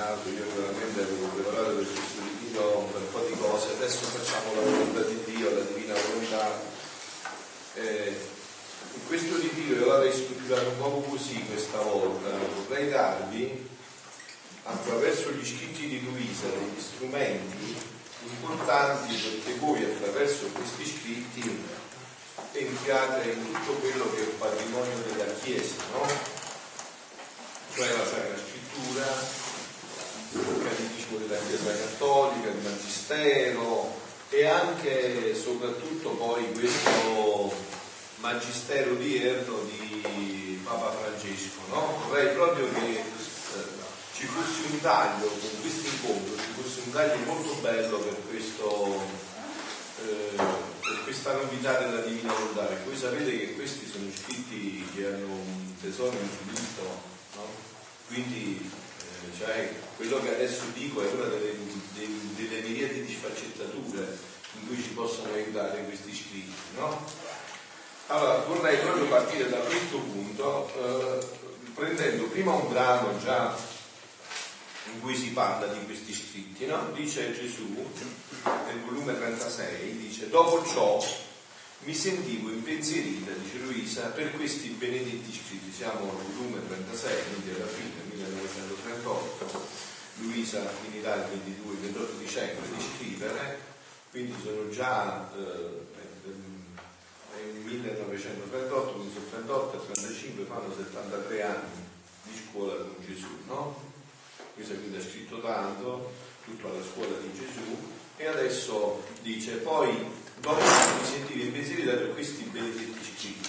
Rinaldo, io veramente avevo preparato per questo ritiro per un po' di cose, adesso facciamo la volontà di Dio, la divina volontà. Eh, in questo ritiro io l'avrei strutturato un po' così questa volta, vorrei darvi attraverso gli scritti di Luisa degli strumenti importanti perché voi attraverso questi scritti entrate in tutto quello che è il patrimonio della Chiesa, no? Cioè la Sacra Scrittura, il Catechismo della Chiesa Cattolica, il Magistero e anche e soprattutto poi questo Magistero odierno di Papa Francesco, no? Vorrei proprio che eh, ci fosse un taglio con questo incontro, ci fosse un taglio molto bello per questo eh, per questa novità della Divina Volontà. Voi sapete che questi sono scritti che hanno un tesoro infinito, no? quindi cioè, quello che adesso dico è una delle, delle, miriadi di sfaccettature in cui ci possono aiutare questi scritti. No? Allora, vorrei proprio partire da questo punto, eh, prendendo prima un brano già in cui si parla di questi scritti, no? dice Gesù nel volume 36, dice dopo ciò mi sentivo impensierita, dice Luisa, per questi benedetti scritti, siamo al volume 36, quindi alla fine, 1938, Luisa finirà il 22, 28 dicembre di scrivere, quindi sono già eh, nel 1938, quindi sono 38 e 35, fanno 73 anni di scuola con Gesù, no? Luisa quindi ha scritto tanto, tutto alla scuola di Gesù, e adesso dice, poi dopo mi sentivo impensierita per questi benedetti scritti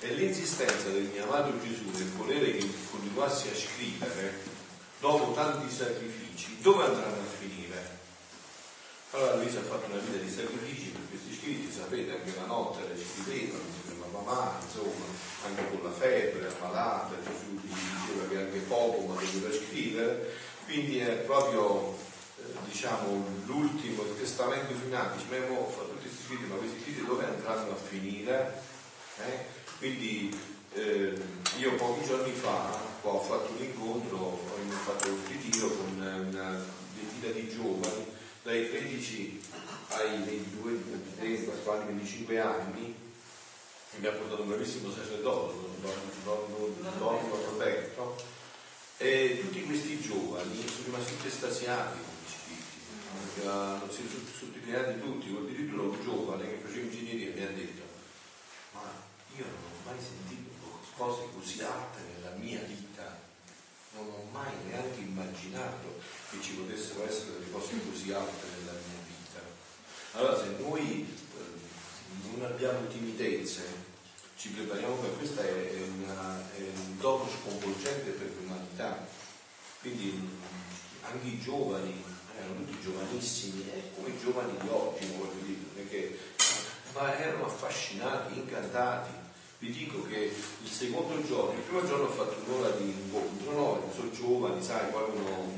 e l'insistenza del mio amato Gesù nel volere che continuassi a scrivere, dopo tanti sacrifici, dove andranno a finire? Allora Luisa ha fatto una vita di sacrifici per questi scritti, sapete, anche la notte le scrivevano insieme a mamma, insomma, anche con la febbre, ammalata, Gesù diceva che anche poco ma doveva scrivere, quindi è proprio eh, diciamo l'ultimo, il testamento finale, dice, ma scritti, ma questi scritti dove andranno a finire? Eh? Quindi eh, io pochi giorni fa ho fatto un incontro, ho fatto un ritiro con una ventina di giovani dai 13 ai 22, 23, 24, 25 anni mi ha portato un bravissimo sacerdote, Don, don, Roberto, e tutti questi giovani sono rimasti estasiati hanno sido sottolineati tutti, addirittura un giovane che faceva ingegneria mi ha detto, ma io non ho mai sentito cose così alte nella mia vita, non ho mai neanche immaginato che ci potessero essere delle cose così alte nella mia vita. Allora se noi eh, non abbiamo timidezze, ci prepariamo per questa è, una, è un dono sconvolgente per l'umanità. Quindi anche i giovani, erano tutti giovanissimi, come i giovani di oggi, voglio dire, perché, ma erano affascinati, incantati. Vi dico che il secondo giorno, il primo giorno ho fatto un'ora di incontro, no? sono giovani, sai, poi uno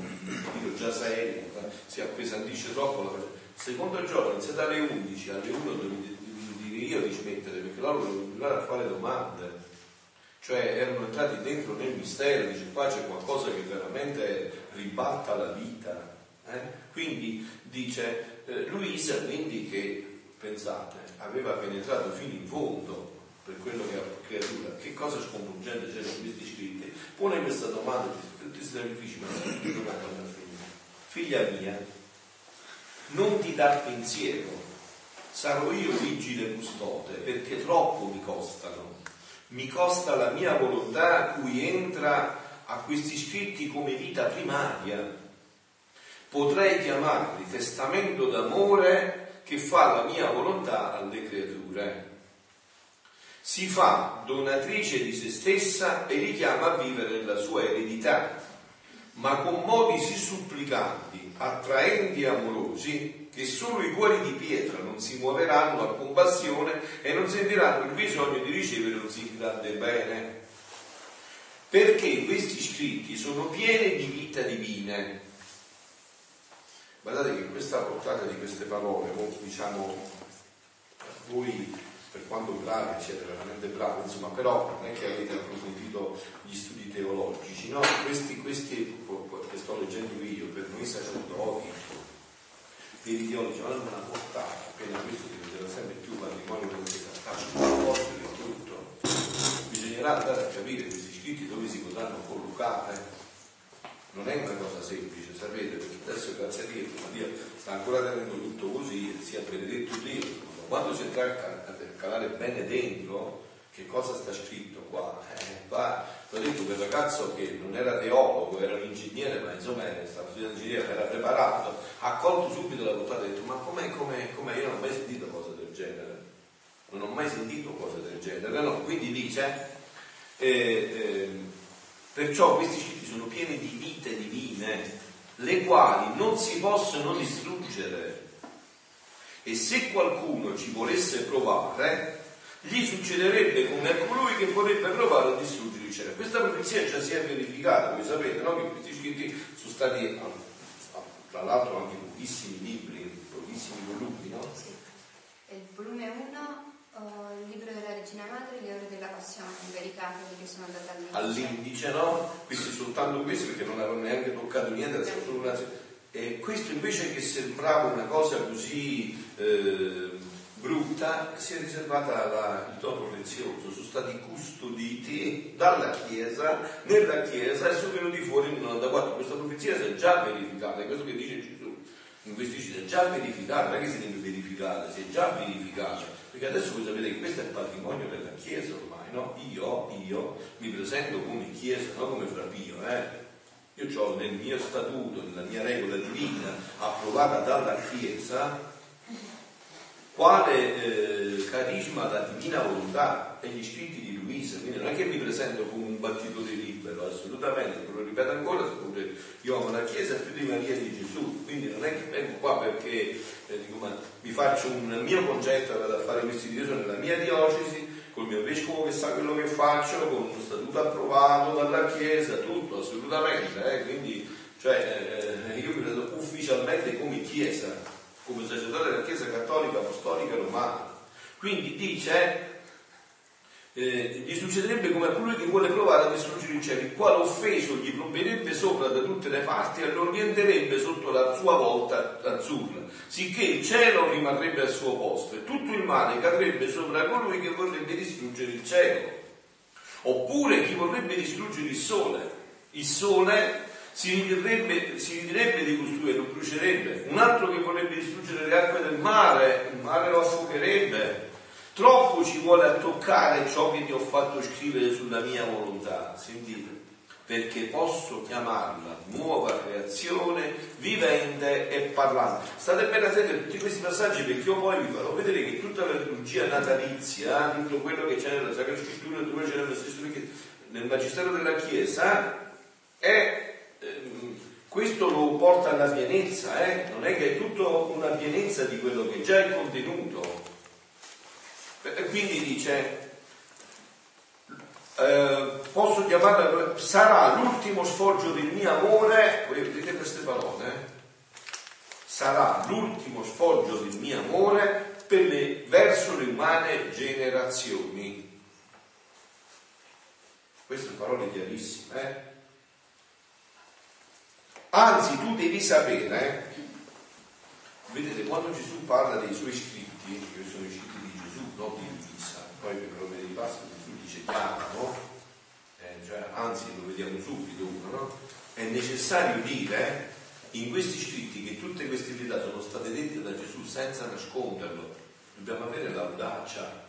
dico, già serio, si appesantisce troppo. Il secondo giorno, iniziate alle 11, alle 1 dovete io di smettere perché loro volevano continuare a fare domande cioè erano entrati dentro nel mistero dice qua c'è qualcosa che veramente ribatta la vita eh? quindi dice eh, Luisa quindi che pensate aveva penetrato fino in fondo per quello che ha creatura che cosa sconvolgente c'era in questi scritti pone questa domanda tutti questi sacrifici ma non figlia mia non ti dà pensiero sarò io vigile custode perché troppo mi costano. Mi costa la mia volontà cui entra a questi scritti come vita primaria. Potrei chiamarli testamento d'amore che fa la mia volontà alle creature. Si fa donatrice di se stessa e li chiama a vivere nella sua eredità, ma con modi sì supplicanti, attraenti e amorosi, che solo i cuori di pietra non si muoveranno a compassione e non sentiranno il bisogno di ricevere un sì grande bene. Perché questi scritti sono pieni di vita divine. Guardate che questa portata di queste parole, diciamo, voi per quanto bravi, siete veramente bravi, insomma, però non è che avete approfondito gli studi teologici, no? Questi, questi, sto leggendo io, per noi sacerdoti, per i teologi, hanno una portata, appena questo diventerà sempre più patrimonio della Chiesa, faccio e tutto. Bisognerà andare a capire questi scritti dove si potranno collocare. Non è una cosa semplice, sapete, perché adesso grazie a Dio, Dio sta ancora tenendo tutto così, sia benedetto Dio, ma quando si entra a calare bene dentro, che cosa sta scritto qua? Eh, qua l'ho detto quel ragazzo che non era teologo, era un ingegnere, ma insomma stava studiando ingegneria, era preparato, ha colto subito la portata e ha detto ma com'è, com'è, com'è? Io non ho mai sentito cose del genere, non ho mai sentito cose del genere, no? Quindi dice, eh, eh, perciò questi scritti sono pieni di vite divine, le quali non si possono distruggere. E se qualcuno ci volesse provare, gli succederebbe come a colui che vorrebbe provare a distruggere il cielo. Questa profezia già si è verificata, voi sapete no? che questi scritti sono stati, tra l'altro anche pochissimi libri, pochissimi volumi, no? Sì. Il volume 1 il libro della Regina Madre e le ore della passione, i veri capitoli che sono andati all'indice. All'indice, no? Questi soltanto questi perché non avevano neanche toccato niente, adesso solo una... E questo invece che sembrava una cosa così eh, brutta si è riservata la, il dono prezioso, sono stati custoditi dalla Chiesa, nella Chiesa e sono venuti fuori in 94. Questa profezia si è già verificata, è questo che dice Gesù. In questi si è già verificata, non è che si deve verificare, si è già verificata. Perché adesso voi sapete che questo è il patrimonio della Chiesa ormai, no? Io, io mi presento come Chiesa, non come Frapio, eh? Io ho nel mio statuto, nella mia regola divina, approvata dalla Chiesa, quale eh, carisma la divina volontà e gli scritti di Luisa, quindi non è che mi presento come un battitore libero, assolutamente, ripeto ancora, io amo la Chiesa più di Maria di Gesù, quindi non è che vengo qua perché eh, dico, ma mi faccio un mio concetto e vado a fare questi di Dio nella mia diocesi, col mio vescovo che sa quello che faccio, con uno statuto approvato dalla Chiesa, tutto assolutamente, eh, quindi cioè, eh, io mi prendo ufficialmente come Chiesa come sacerdote della Chiesa Cattolica Apostolica Romana. Quindi dice, eh, gli succederebbe come a colui che vuole provare a distruggere il cielo, il quale offeso gli provvederebbe sopra da tutte le parti e lo orienterebbe sotto la sua volta azzurra, sicché il cielo rimarrebbe al suo posto e tutto il male cadrebbe sopra colui che vorrebbe distruggere il cielo. Oppure chi vorrebbe distruggere il sole. Il sole si ridirebbe, si ridirebbe di costui e lo brucerebbe, un altro che vorrebbe distruggere le acque del mare, il mare lo affuocherebbe. Troppo ci vuole a toccare ciò che ti ho fatto scrivere sulla mia volontà. Sentite, perché posso chiamarla nuova creazione, vivente e parlante. State bene attenti a tutti questi passaggi perché io poi vi farò vedere che tutta la liturgia natalizia, tutto quello che c'è nella Sacra Scrittura, tutto quello che c'è nella Scrittura, nel Magistero della Chiesa, è Ehm, questo lo porta alla pienezza, eh? non è che è tutto una pienezza di quello che già è contenuto. E quindi dice, eh, posso chiamarla, sarà l'ultimo sfoggio del mio amore, vedete queste parole, eh? sarà l'ultimo sfoggio del mio amore le, verso le umane generazioni. Queste sono parole chiarissime, eh? Anzi, tu devi sapere, vedete, quando Gesù parla dei suoi scritti, che sono i scritti non di Luisa, poi per lo vedi passo Gesù dice chiaro? Eh, cioè, anzi lo vediamo subito uno, no? È necessario dire in questi scritti che tutte queste verità sono state dette da Gesù senza nasconderlo. Dobbiamo avere l'audacia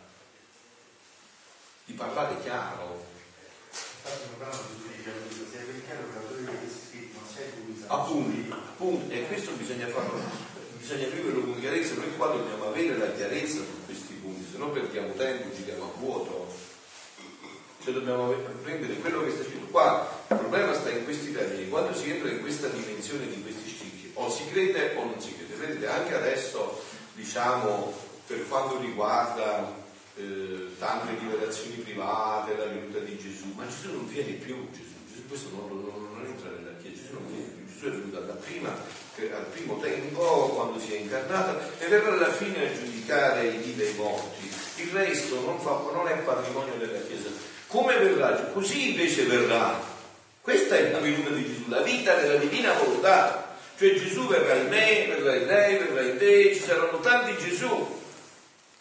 di parlare chiaro. Di appunto, appunto, e questo bisogna farlo, bisogna viverlo con chiarezza, noi qua dobbiamo avere la chiarezza su punti, se no perdiamo tempo, giriamo a vuoto. Cioè dobbiamo prendere quello che sta scritto qua, il problema sta in questi termini, quando si entra in questa dimensione di questi scritti, o si crede o non si crede. Vedete, anche adesso, diciamo, per quanto riguarda eh, tante rivelazioni private, la venuta di Gesù, ma Gesù non viene più, Gesù, Gesù questo non, non, non entra nella Chiesa, Gesù non viene più Gesù è venuto da prima, al primo tempo, quando si è incarnata, e verrà alla fine a giudicare i vivi e i morti. Il resto non, fa, non è patrimonio della Chiesa. Come verrà? Così invece verrà Questa è la venuta di Gesù, la vita della divina volontà. Cioè Gesù verrà in me, verrà in lei, verrà in te, ci saranno tanti Gesù.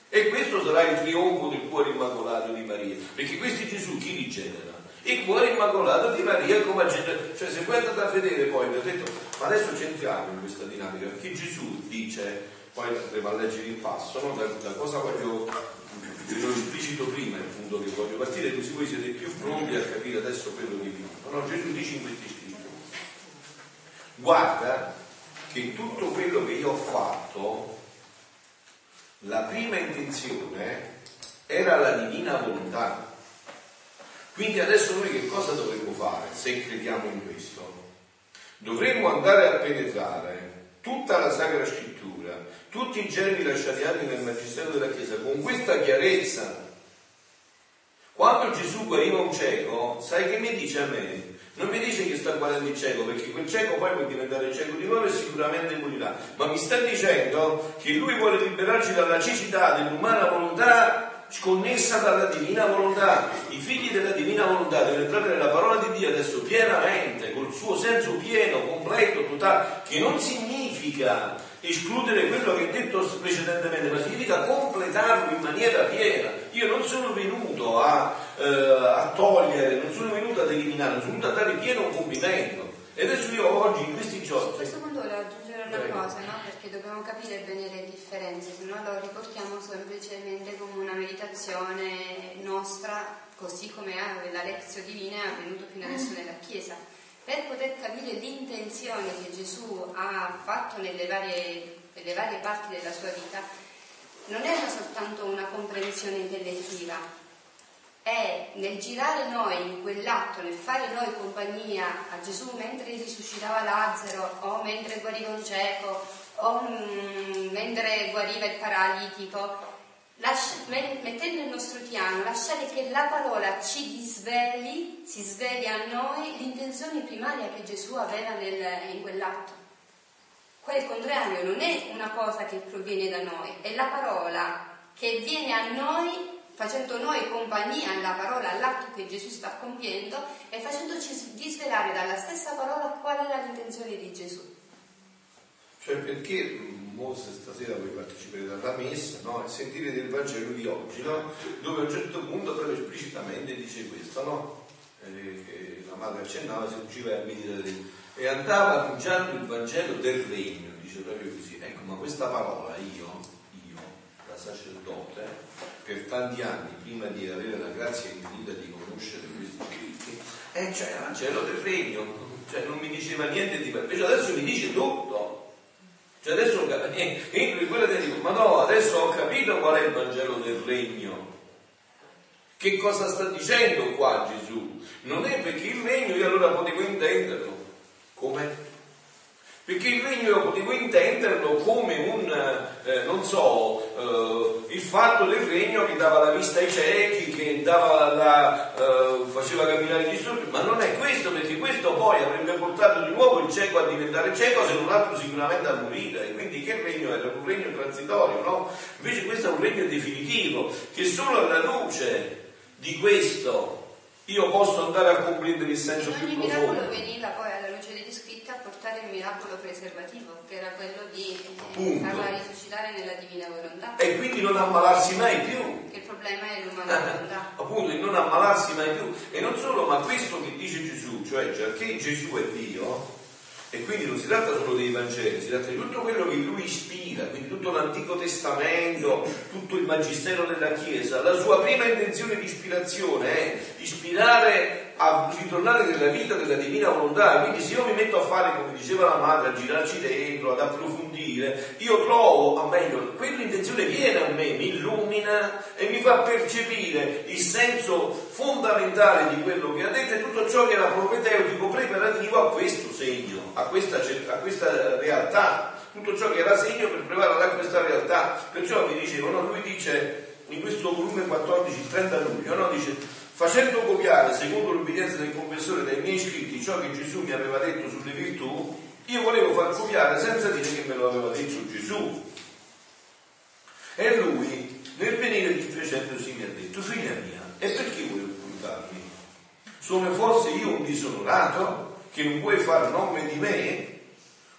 E questo sarà il trionfo del cuore immacolato di Maria. Perché questi Gesù chi li genera? Il cuore immacolato di Maria come genera. Cioè se voi andate a vedere poi, vi ho detto, ma adesso c'entriamo in questa dinamica, perché Gesù dice, poi andremo a leggere il passo, no? da, da cosa voglio vi l'ho esplicito prima il punto che voglio partire, così voi siete più pronti a capire adesso quello che vi dico. No, Gesù dice in questi scritti, guarda che tutto quello che io ho fatto, la prima intenzione era la divina volontà. Quindi adesso noi che cosa dovremmo fare se crediamo in questo? Dovremmo andare a penetrare tutta la Sacra Scrittura, tutti i germi lasciati anche nel Magistero della Chiesa, con questa chiarezza. Quando Gesù guariva un cieco, sai che mi dice a me? Non mi dice che sta guarendo il cieco, perché quel cieco poi può diventare cieco di nuovo e sicuramente morirà, ma mi sta dicendo che lui vuole liberarci dalla cecità dell'umana volontà sconnessa dalla divina volontà. I figli della divina volontà devono entrare nella parola di Dio adesso pienamente, col suo senso pieno, completo, totale, che non significa escludere quello che ho detto precedentemente, ma significa completarlo in maniera piena. Io non sono venuto a, eh, a togliere, non sono venuto ad eliminare, sono venuto a dare pieno compimento. E adesso io oggi, in questi giorni... Questo punto volevo aggiungere una Prego. cosa, no? perché dobbiamo capire bene le differenze, se no lo riportiamo semplicemente come una meditazione nostra, così come la lezione divina è avvenuto fino adesso nella Chiesa per poter capire l'intenzione che Gesù ha fatto nelle varie, nelle varie parti della sua vita, non era soltanto una comprensione intellettiva, è nel girare noi in quell'atto, nel fare noi compagnia a Gesù mentre risuscitava Lazzaro o mentre guariva un cieco o mm, mentre guariva il paralitico, lascia, mettendo il nostro piano, lasciare che la parola ci disveli, si sveli a noi l'intenzione primaria che Gesù aveva nel, in quell'atto. Quel contrario non è una cosa che proviene da noi, è la parola che viene a noi facendo noi compagnia alla parola, all'atto che Gesù sta compiendo e facendoci disvelare dalla stessa parola qual era l'intenzione di Gesù. Cioè perché Mose stasera voi parteciperete alla messa, no? e sentire del Vangelo di oggi, no? dove a un certo punto proprio esplicitamente dice questo, no? eh, che la madre accennava, si usciva a meditare e andava annunciando il Vangelo del Regno, dice proprio così. Ecco, ma questa parola io, sacerdote, per tanti anni, prima di avere la grazia infinita di conoscere questi scritti, cioè il Vangelo del Regno, cioè non mi diceva niente di invece adesso mi dice tutto. Cioè adesso entro in quella e dico, ma no, adesso ho capito qual è il Vangelo del regno. Che cosa sta dicendo qua Gesù? Non è perché il regno io allora potevo intenderlo. Come? Perché il regno io potevo intenderlo come un, eh, non so, eh, il fatto del regno che dava la vista ai ciechi, che la, eh, faceva camminare gli stupidi, ma non è questo, perché questo poi avrebbe portato di nuovo il cieco a diventare cieco, se non altro sicuramente a morire. E quindi che regno era? Un regno transitorio, no? Invece questo è un regno definitivo, che solo alla luce di questo io posso andare a comprendere il senso più profondo. Il miracolo veniva poi alla luce a portare il miracolo preservativo, che era quello di eh, farla risuscitare nella divina volontà. E quindi non ammalarsi mai più. Che il problema è l'umana volontà. Appunto, il non ammalarsi mai più. E non solo, ma questo che dice Gesù, cioè che Gesù è Dio, e quindi non si tratta solo dei Vangeli, si tratta di tutto quello che lui ispira, quindi tutto l'Antico Testamento, tutto il Magistero della Chiesa. La sua prima intenzione di ispirazione è ispirare a ritornare nella vita della divina volontà. Quindi se io mi metto a fare, come diceva la madre, a girarci dentro, ad approfondire, io trovo, a meglio, quell'intenzione viene a me, mi illumina e mi fa percepire il senso fondamentale di quello che ha detto e tutto ciò che era propedeutico, preparativo a questo segno, a questa, a questa realtà. Tutto ciò che era segno per preparare a questa realtà. Perciò mi dicevano, lui dice in questo volume 14, il 30 luglio, no? dice facendo copiare, secondo l'obbedienza del confessore dai miei scritti, ciò che Gesù mi aveva detto sulle virtù, io volevo far copiare senza dire che me lo aveva detto Gesù. E lui, nel venire di 300 sì mi ha detto, figlia mia, e perché vuoi occultarmi? Sono forse io un disonorato che non vuoi far nome di me?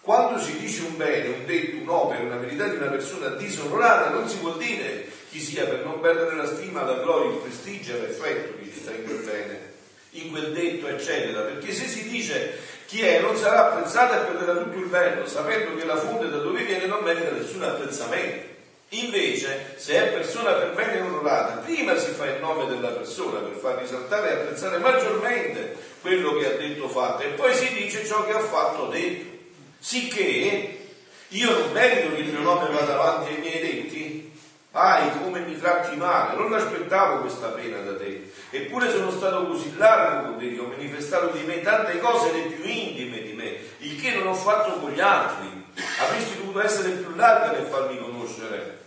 Quando si dice un bene, un detto, un'opera, una verità di una persona disonorata, non si vuol dire chi sia per non perdere la stima, la gloria, il prestigio e l'effetto che ci sta in quel bene, in quel detto, eccetera. Perché se si dice chi è non sarà apprezzato e perderà tutto il bello, sapendo che la fonte da dove viene non merita nessun apprezzamento. Invece, se è persona per bene onorata, prima si fa il nome della persona per far risaltare e apprezzare maggiormente quello che ha detto fatto e poi si dice ciò che ha fatto detto. Sicché io non merito che il mio nome vada avanti ai miei detti? Ai, come mi tratti male, non aspettavo questa pena da te. Eppure sono stato così largo con te, ho manifestato di me tante cose le più intime di me, il che non ho fatto con gli altri. Avresti dovuto essere più larga nel farmi conoscere.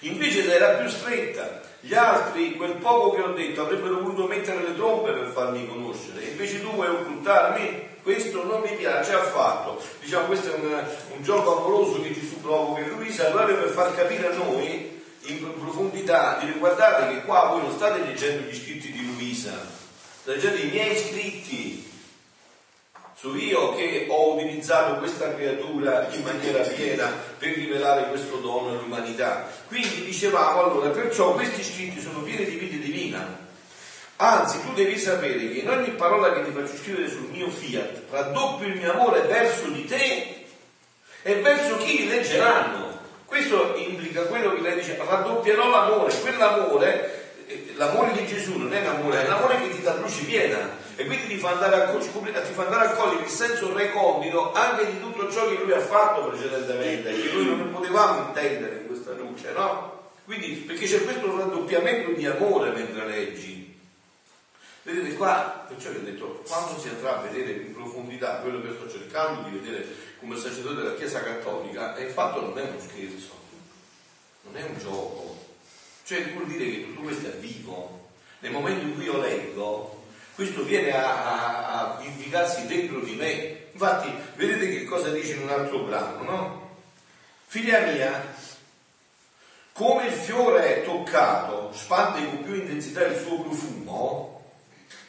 Invece era più stretta. Gli altri, quel poco che ho detto, avrebbero voluto mettere le trombe per farmi conoscere. Invece tu vuoi occultarmi? questo non mi piace affatto. Diciamo, questo è un, un gioco amoroso che Gesù provoca in Luisa, allora per far capire a noi in profondità, dire guardate che qua voi non state leggendo gli scritti di Luisa, state leggendo i miei scritti. Sono io che ho utilizzato questa creatura in maniera piena per rivelare questo dono all'umanità. Quindi dicevamo allora, perciò questi scritti sono pieni di vita divina Anzi, tu devi sapere che in ogni parola che ti faccio scrivere sul mio fiat, raddoppio il mio amore verso di te e verso chi li leggeranno. Questo implica quello che lei dice, raddoppierò l'amore, quell'amore, eh, l'amore di Gesù non è l'amore, è l'amore che ti dà luce piena e quindi ti fa andare a, ti fa andare a cogliere il senso recondito anche di tutto ciò che lui ha fatto precedentemente, che noi non potevamo intendere in questa luce, no? Quindi, perché c'è questo raddoppiamento di amore mentre leggi. Vedete qua, perciò vi ho detto, quando si andrà a vedere in profondità quello che sto cercando di vedere come sacerdote della Chiesa Cattolica, il fatto non è uno scherzo, non è un gioco. Cioè vuol dire che tutto questo è vivo. Nel momento in cui io leggo, questo viene a, a, a indicarsi dentro di me. Infatti, vedete che cosa dice in un altro brano, no? Figlia mia, come il fiore è toccato, spande con più intensità il suo profumo,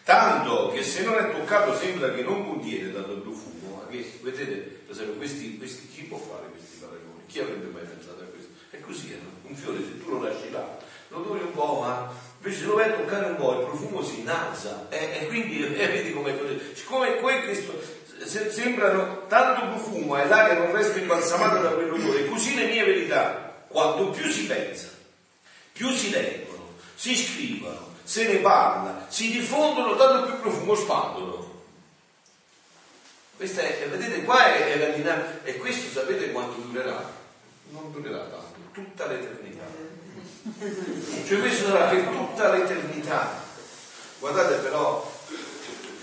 tanto che se non è toccato sembra che non contiene tanto profumo, che, vedete, esempio, questi, questi, chi può fare questi paragoni? Chi avrebbe mai pensato a questo? È così, eh? un fiore se tu lo lasci là, lo odori un po', ma invece se lo a toccare un po' il profumo si innalza e, e quindi eh, vedi come siccome questo se, sembrano tanto profumo e l'aria non resta imbalsamata da quell'odore, così le mie verità, quanto più si pensa, più si leggono, si scrivono, se ne parla, si diffondono, tanto più profumo spandono. Questa è, vedete, qua è, è la dinamica, e questo sapete quanto durerà? Non durerà tanto, tutta l'eternità. Cioè questo sarà per tutta l'eternità. Guardate però,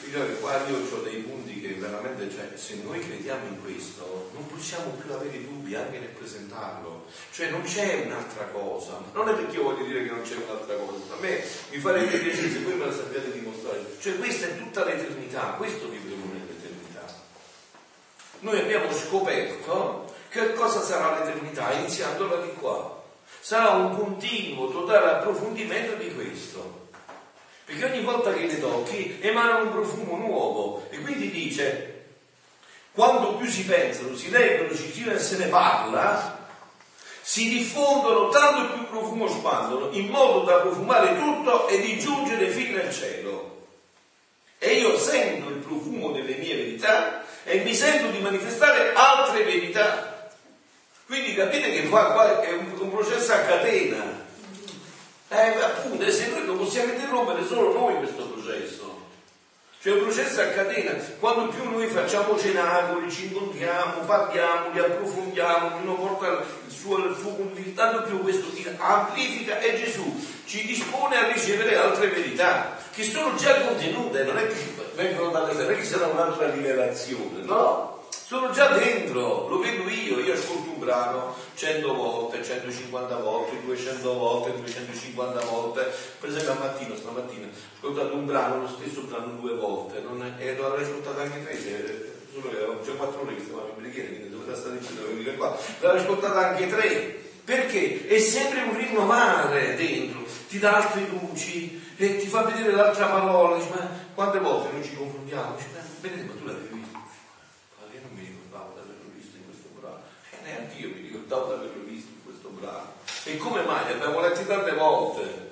figlioli, qua io ho dei punti che veramente, cioè, se noi crediamo in questo, non possiamo più avere dubbi anche nel presentarlo. Cioè non c'è un'altra cosa. Non è perché io voglio dire che non c'è un'altra cosa. A me mi farebbe piacere se voi me la sappiate dimostrare. Cioè questa è tutta l'eternità, questo vivremo nell'eternità. Noi abbiamo scoperto che cosa sarà l'eternità, iniziandola di qua. Sarà un continuo, totale approfondimento di questo. Perché ogni volta che le tocchi emana un profumo nuovo e quindi dice quando più si pensano, si leggono, si gira e se ne parla si diffondono tanto più profumo spandono in modo da profumare tutto e di giungere fino al cielo. E io sento il profumo delle mie verità e mi sento di manifestare altre verità quindi capite che qua, è un, processo a catena eh, appunto, se noi non possiamo interrompere solo noi questo processo. Cioè un processo a catena, quando più noi facciamo cenacoli, ci incontriamo, parliamo, li approfondiamo, uno porta il suo, il suo tanto più questo amplifica e Gesù ci dispone a ricevere altre verità che sono già contenute, non è che vengono dalle non è che sarà un'altra rivelazione, no? Sono già dentro, lo vedo io, io ascolto un brano 100 volte, 150 volte, 200 volte, 250 volte, per esempio al mattino, stamattina, ho ascoltato un brano, lo stesso brano due volte, è, e lo avrei ascoltato anche tre, solo che avevo già quattro ore che stavamo in preghiera, quindi dovete stare in giro, venire qua, l'avrei ascoltato anche tre, perché è sempre un rinnovare dentro, ti dà altre luci e ti fa vedere l'altra parola. Dice, ma quante volte noi ci confrontiamo? Dice, vedete, ma tu l'avevi visto? Ma io non mi ricordavo di averlo visto in questo brano. E ricordavo di averlo visto questo brano. E come mai? Abbiamo letto tante volte.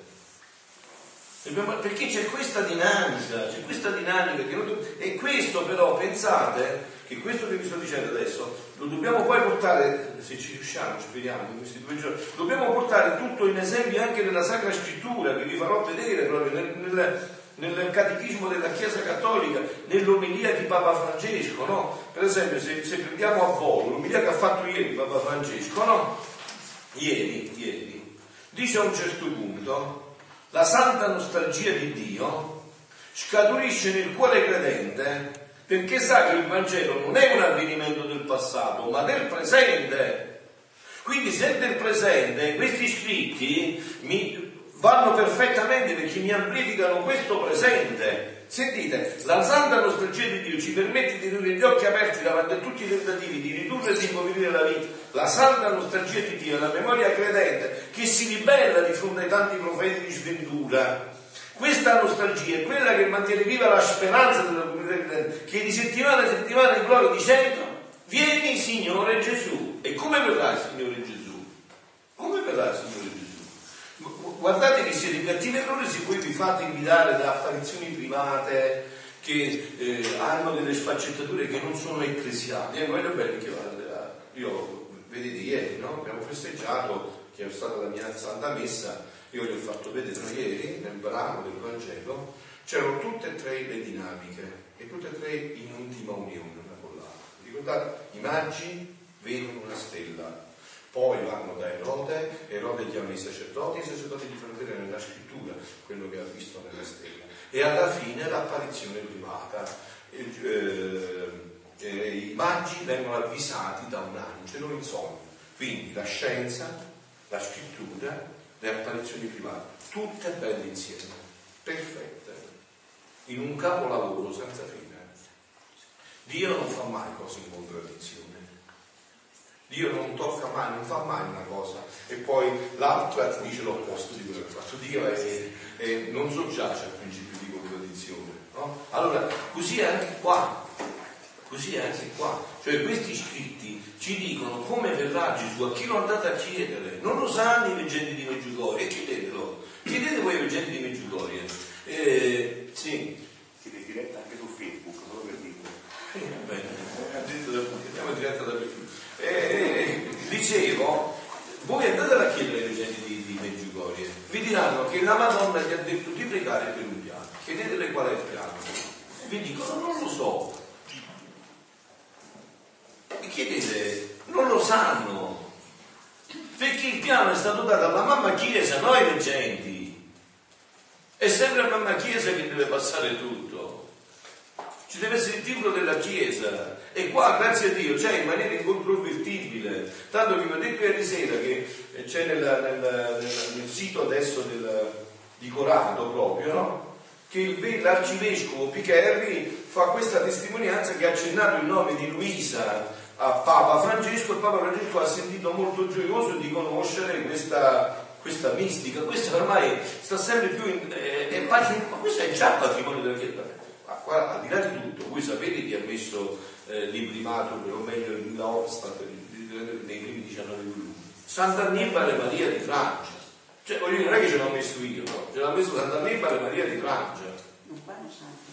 Perché c'è questa dinamica, c'è questa dinamica non... e questo però pensate che questo che vi sto dicendo adesso lo dobbiamo poi portare, se ci riusciamo, speriamo, in questi due giorni, dobbiamo portare tutto in esempio anche nella Sacra Scrittura, che vi farò vedere proprio nel, nel, nel Catechismo della Chiesa Cattolica, nell'omelia di Papa Francesco, no? Per esempio, se, se prendiamo a volo l'omelia che ha fatto ieri Papa Francesco, no? Ieri, ieri, dice a un certo punto, la santa nostalgia di Dio scaturisce nel cuore credente perché sa che il Vangelo non è un avvenimento del passato, ma del presente. Quindi se del presente, questi scritti mi vanno perfettamente perché mi amplificano questo presente. Sentite, la santa nostalgia di Dio ci permette di tenere gli occhi aperti davanti a tutti i tentativi di ridurre e di impoverire la vita. La santa nostalgia di Dio è la memoria credente che si ribella di fronte ai tanti profeti di sventura questa nostalgia è quella che mantiene viva la speranza della comunità credente, che di settimana in settimana in gloria dicendo vieni Signore Gesù. E come verrà il Signore Gesù? Come verrà il Signore Gesù? Guardate che siete cattivi errori se voi vi fate invitare da apparizioni private che eh, hanno delle sfaccettature che non sono ecclesiali. E voglio bene che vada. Io, vedete, ieri no? abbiamo festeggiato, che è stata la mia santa messa, io gli ho fatto vedere ieri nel brano del Vangelo, c'erano tutte e tre le dinamiche e tutte e tre in intima unione una con l'altra. Ricordate? I magi vedono una stella, poi vanno da Erode, Erode chiama i sacerdoti, i sacerdoti gli fanno vedere nella scrittura quello che ha visto nella stella. E alla fine l'apparizione privata. Eh, eh, I magi vengono avvisati da un angelo in sogno. Quindi la scienza, la scrittura le apparizioni private, tutte belle insieme, perfette, in un capolavoro senza fine. Dio non fa mai cose in contraddizione. Dio non tocca mai, non fa mai una cosa e poi l'altra ti dice l'opposto di quello che ha fatto. Dio è, è, non soggiace al principio di contraddizione. No? Allora, così è anche qua, così è anche qua. Cioè questi scritti ci dicono come verrà Gesù, a chi lo andate a chiedere, non lo sanno i veggenti di Meggiugorie, e chiedetelo, chiedete voi ai veggenti di Meggiugorie. Eh, sì. Siete diretta anche su Facebook, solo per dire. Eh, bene, andiamo diretta da Facebook. Eh, dicevo, voi andate a chiedere ai veggenti di, di Meggiugorie, vi diranno che la Madonna gli ha detto di pregare per un piano, chiedetele qual è il piano. Vi dicono, non lo so, e chiedete, non lo sanno. Perché il piano è stato dato alla mamma chiesa, noi veggenti. È sempre la mamma chiesa che deve passare tutto. Ci deve essere il titolo della chiesa. E qua, grazie a Dio, c'è in maniera incontrovertibile. Tanto che vi ho detto ieri sera che c'è nel, nel, nel, nel sito adesso del, di Corado proprio, no? Che l'arcivescovo Picherri fa questa testimonianza che ha accennato il nome di Luisa a Papa Francesco e Papa Francesco ha sentito molto gioioso di conoscere questa, questa mistica. Questa ormai sta sempre più in, eh, è ma questo è già patrimonio della Chiesa. Qua, al di là di tutto, voi sapete chi ha messo eh, l'imprimato, o meglio il Hofstadt, nei primi 19 volumi? Sant'Annibale Maria di Francia. Cioè, voglio dire, non è che ce l'ho messo io, no? ce l'ha messo Sant'Annibale Maria di Francia. Non fanno santo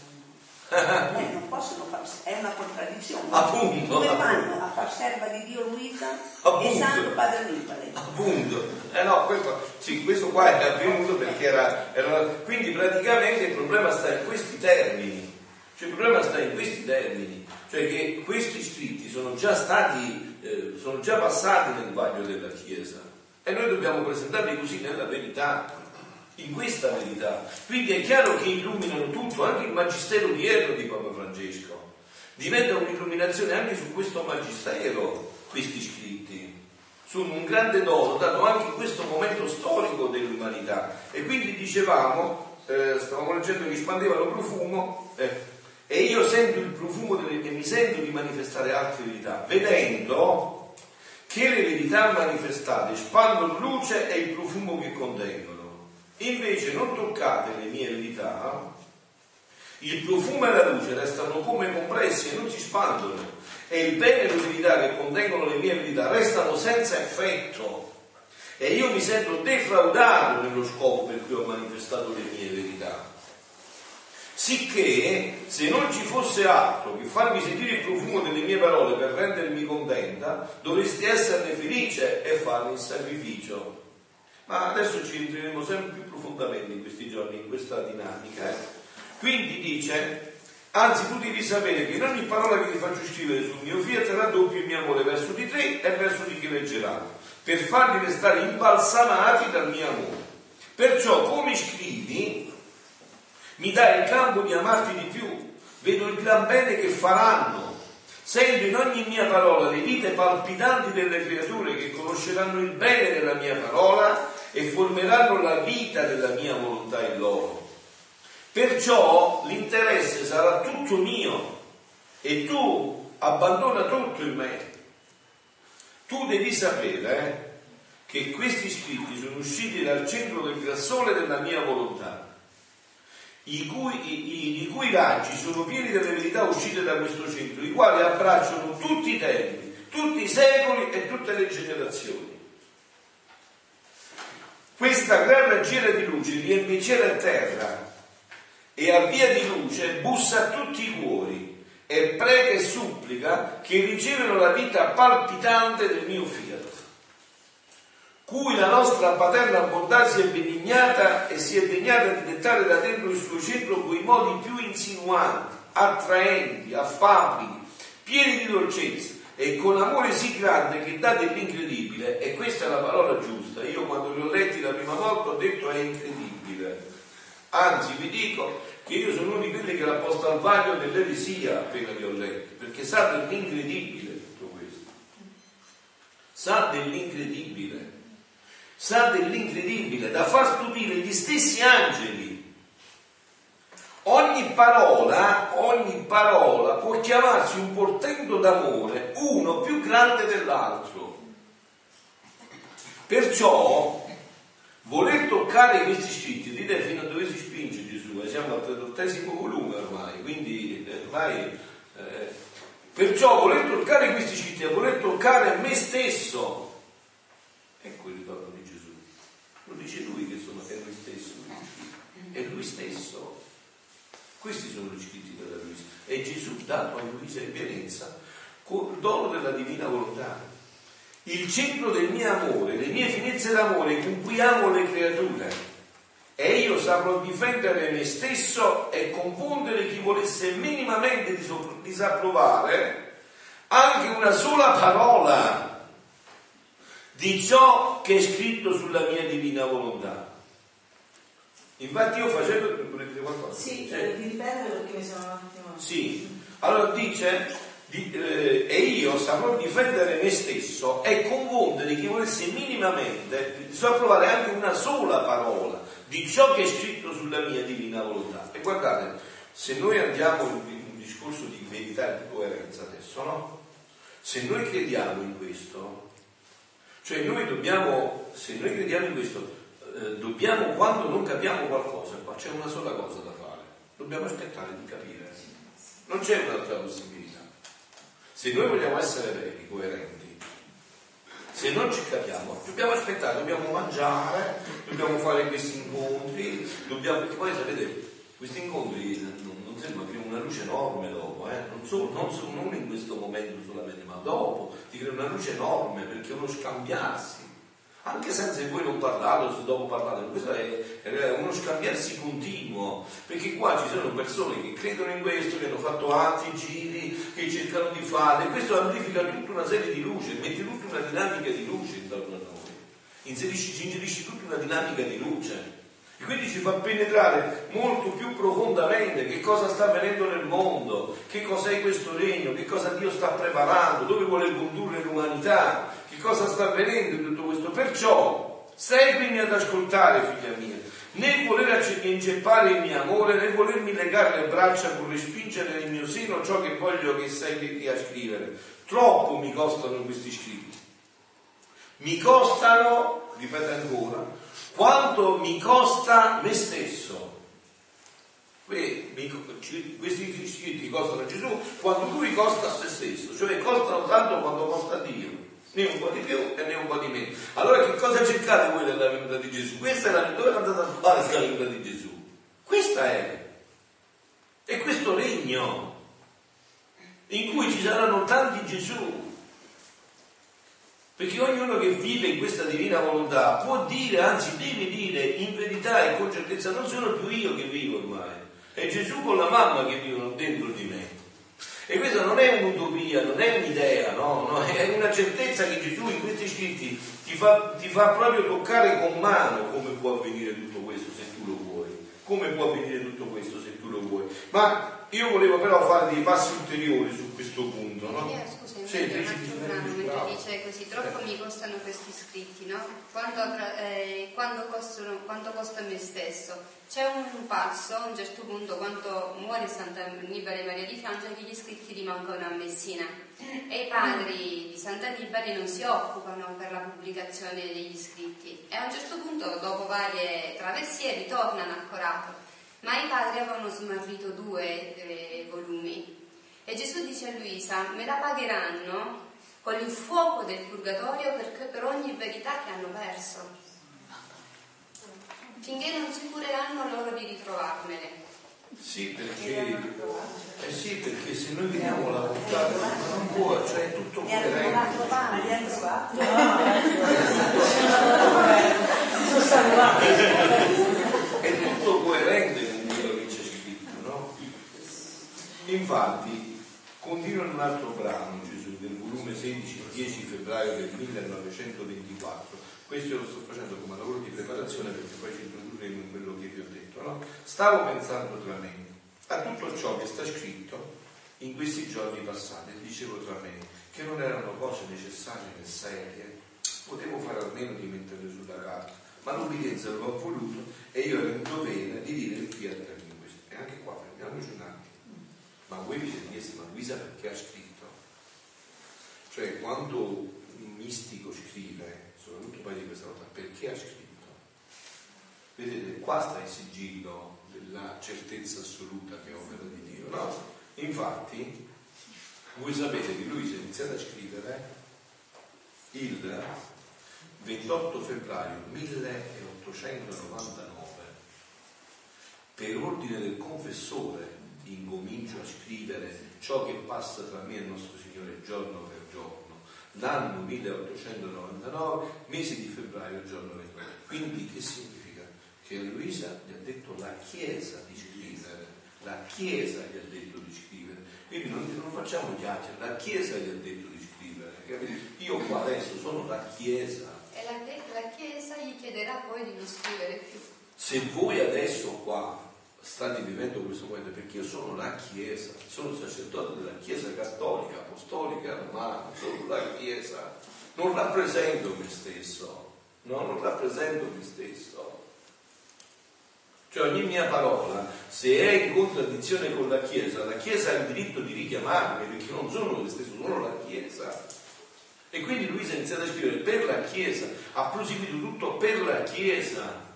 eh, non possono far, è una contraddizione. Appunto. Come fanno a far serva di Dio Luisa appunto, e Santo Padre Annibale? Appunto. Eh no, questo, sì, questo qua è avvenuto perché era, era, Quindi praticamente il problema sta in questi termini. Cioè il problema sta in questi termini. Cioè che questi scritti sono già stati, eh, sono già passati nel vaglio della Chiesa. E noi dobbiamo presentarli così nella verità in questa verità. Quindi è chiaro che illuminano tutto, anche il magistero odierno di Papa Francesco. Diventa un'illuminazione anche su questo magistero, questi scritti. Sono un grande dono dato anche in questo momento storico dell'umanità. E quindi dicevamo, eh, stavamo leggendo che spandevano profumo, eh, e io sento il profumo delle, e mi sento di manifestare altre verità, vedendo che le verità manifestate spandono luce e il profumo che contengono Invece non toccate le mie verità, il profumo e la luce restano come compressi e non si spandono, e il bene e l'utilità che contengono le mie verità restano senza effetto. E io mi sento defraudato nello scopo per cui ho manifestato le mie verità. Sicché, se non ci fosse altro che farmi sentire il profumo delle mie parole per rendermi dovresti esserne felice e farmi il sacrificio. Ma adesso ci entreremo sempre più profondamente in questi giorni, in questa dinamica. Eh? Quindi dice, anzi tu devi sapere che in ogni parola che ti faccio scrivere sul mio fiat raddoppio il mio amore verso di te e verso di chi leggerà, per farli restare imbalsamati dal mio amore. Perciò come scrivi, mi dai il campo di amarti di più, vedo il gran bene che faranno. Sento in ogni mia parola le vite palpitanti delle creature che conosceranno il bene della mia parola e formeranno la vita della mia volontà in loro. Perciò l'interesse sarà tutto mio e tu abbandona tutto in me. Tu devi sapere eh, che questi scritti sono usciti dal centro del grassole della mia volontà, i cui, i, i, cui raggi sono pieni delle verità uscite da questo centro, i quali abbracciano tutti i tempi, tutti i secoli e tutte le generazioni. Questa gran raggiera di luce riempie cielo e terra e a via di luce bussa a tutti i cuori e prega e supplica che ricevano la vita palpitante del mio fiat, cui la nostra paterna bontà si è benignata e si è degnata di dettare da dentro il suo centro quei modi più insinuanti, attraenti, affabili, pieni di dolcezza e con amore sì grande che dà dell'incredibile, e questa è la parola giusta. Io quando li ho letti la prima volta ho detto è incredibile Anzi, vi dico che io sono uno di quelli che l'ha posto al vaglio dell'eresia appena vi ho letto, perché sa dell'incredibile tutto questo. Sa dell'incredibile. Sa dell'incredibile, da far stupire gli stessi angeli. Ogni parola, ogni parola può chiamarsi un portento d'amore, uno più grande dell'altro. Perciò Voler toccare questi scritti, dite fino a dove si spinge Gesù, eh, siamo al tredottesimo volume ormai, quindi eh, ormai... Eh, perciò voler toccare questi scritti è voler toccare me stesso. Ecco il ritorno di Gesù. Lo dice lui che sono, è lui stesso. È lui stesso. Questi sono gli scritti della Luisa. E Gesù dato a Luisa in pienezza con il dono della divina volontà il centro del mio amore, le mie finezze d'amore con cui amo le creature. E io saprò difendere me stesso e confondere chi volesse minimamente disapprovare anche una sola parola di ciò che è scritto sulla mia divina volontà. Infatti io facendo... Volete dire qualcosa? Sì, eh, di ripetere perché mi sono un attimo... Sì, allora dice di, eh, e io saprò difendere me stesso e confondere chi volesse minimamente disapprovare anche una sola parola di ciò che è scritto sulla mia divina volontà. E guardate, se noi andiamo in un discorso di verità e di coerenza adesso, no? Se noi crediamo in questo, cioè noi dobbiamo, se noi crediamo in questo, eh, dobbiamo, quando non capiamo qualcosa, qua c'è una sola cosa da fare, dobbiamo aspettare di capire. Non c'è un'altra possibilità. Se noi vogliamo essere veri, coerenti, se non ci capiamo, dobbiamo aspettare, dobbiamo mangiare, dobbiamo fare questi incontri, dobbiamo, poi sapete, questi incontri non, non sembra più una luce enorme dopo, eh? non, solo, non, solo, non in questo momento solamente, ma dopo ti crea una luce enorme perché uno scambiarsi anche senza che voi non parlate se dopo parlate, questo è, è, uno scambiarsi continuo, perché qua ci sono persone che credono in questo, che hanno fatto altri giri, che cercano di fare, questo amplifica tutta una serie di luce, mette tutta una dinamica di luce intorno a noi, inserisci, ci inserisci tutta una dinamica di luce. Quindi ci fa penetrare molto più profondamente che cosa sta avvenendo nel mondo, che cos'è questo regno, che cosa Dio sta preparando, dove vuole condurre l'umanità, che cosa sta avvenendo in tutto questo. Perciò seguimi ad ascoltare, figlia mia, né voler inceppare il mio amore, né volermi legare le braccia per respingere nel mio seno ciò che voglio che segui a scrivere. Troppo mi costano questi scritti. Mi costano, ripeto ancora, quanto mi costa me stesso. Questi scritti costano Gesù quando lui costa a se stesso, cioè costano tanto quanto costa Dio, né un po' di più e né un po' di meno. Allora che cosa cercate voi della venuta di Gesù? Questa è la dove andate a trovare questa venuta di Gesù? Questa è. E questo regno in cui ci saranno tanti Gesù. Perché ognuno che vive in questa divina volontà può dire, anzi deve dire in verità e con certezza, non sono più io che vivo ormai, è Gesù con la mamma che vivono dentro di me. E questa non è un'utopia, non è un'idea, no? no è una certezza che Gesù in questi scritti ti fa, ti fa proprio toccare con mano come può avvenire tutto questo se tu lo vuoi, come può avvenire tutto questo se tu lo vuoi. Ma io volevo però fare dei passi ulteriori su questo punto, no? In Sì, dici, mentre dice così, troppo mi costano questi scritti, no? Quanto, eh, quanto costano- quanto costa me stesso? C'è un passo, a un certo punto, quando muore Sant'Annibale Maria di Francia, che gli scritti rimangono a Messina. E i padri di Sant'Annibale non si occupano per la pubblicazione degli scritti. E a un certo punto, dopo varie traversie, ritornano a Corato, ma i padri avevano smarrito due eh, volumi e Gesù dice a Luisa, me la pagheranno con il fuoco del purgatorio perché per ogni verità che hanno perso, finché non si cureranno loro di ritrovarmele. Sì, perché, eh sì, perché se noi vediamo la portata non può, cioè è tutto coerente. li hanno trovato. È tutto coerente con quello che c'è scritto, no? Infatti, continua in un altro brano Gesù del volume 16, 10 febbraio del 1924. Questo lo sto facendo come lavoro di preparazione perché poi ci introdurremo in quello che vi ho detto, no? Stavo pensando tra me a tutto ciò che sta scritto in questi giorni passati dicevo tra me che non erano cose necessarie né serie, potevo fare almeno di metterle sulla carta, ma l'ubbidienza lo ha voluto e io ero in dovere di dire il fiat in questo. E anche qua fermiamoci un attimo. Ma voi vi chiesti, ma Luisa perché ha scritto? Cioè, quando un mistico scrive, soprattutto poi di questa volta, perché ha scritto? Vedete, qua sta il sigillo della certezza assoluta che è opera di Dio, no? Infatti, voi sapete che lui si è iniziato a scrivere il 28 febbraio 1899 per ordine del confessore incomincio a scrivere ciò che passa tra me e il nostro Signore giorno per giorno, l'anno 1899, mese di febbraio, giorno 29. Quindi che significa? Che Luisa gli ha detto la Chiesa di scrivere, la Chiesa gli ha detto di scrivere, quindi non, non facciamo chiacchiere, la Chiesa gli ha detto di scrivere, capite? Io qua adesso sono la Chiesa, E la, la Chiesa gli chiederà poi di non scrivere più. se voi adesso qua state vivendo questo momento perché io sono la Chiesa, sono sacerdote della Chiesa cattolica, apostolica, romana, sono la Chiesa, non rappresento me stesso, no, non rappresento me stesso. Cioè ogni mia parola, se è in contraddizione con la Chiesa, la Chiesa ha il diritto di richiamarmi perché non sono me stesso, sono la Chiesa. E quindi lui si è iniziato a scrivere per la Chiesa, ha proseguito tutto per la Chiesa.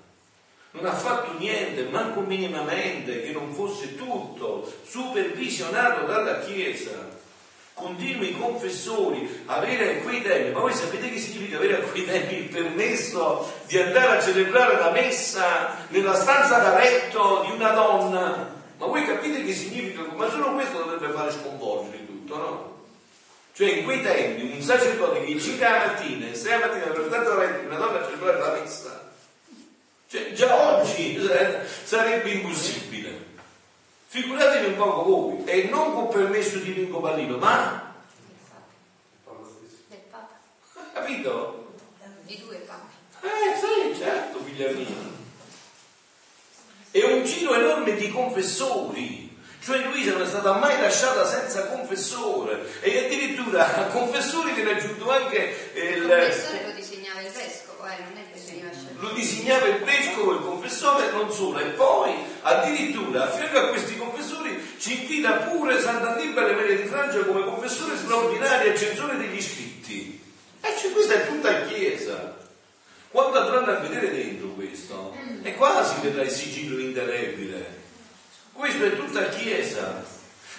Non ha fatto niente, manco minimamente, che non fosse tutto supervisionato dalla Chiesa. Continui confessori, avere a quei tempi, ma voi sapete che significa avere a quei tempi il permesso di andare a celebrare la messa nella stanza da letto di una donna? Ma voi capite che significa? Ma solo questo dovrebbe fare sconvolgere tutto, no? Cioè in quei tempi un sacerdote che 5 la mattina e 6 la mattina per di una donna a celebrare la messa, cioè già oggi sarebbe impossibile. Figuratevi un poco voi, e non con permesso di Pinco Pallino, ma, Del Papa, capito? di due papi. Eh sì, certo, figlia mia. È un giro enorme di confessori. Cioè Luisa non è stata mai lasciata senza confessore e addirittura a confessori viene aggiunto anche Il il, confessore lo disegnava il vescovo, eh, non è che veniva scelto. Lo disegnava il vescovo, il confessore, non solo, e poi addirittura a fianco a questi confessori ci invita pure Sant'Annibale Maria di Francia come confessore straordinario e censore degli scritti. E cioè, questa è tutta Chiesa. Quando andranno a vedere dentro questo, e qua si vedrà il sigillo indelebile. Questo è tutta Chiesa.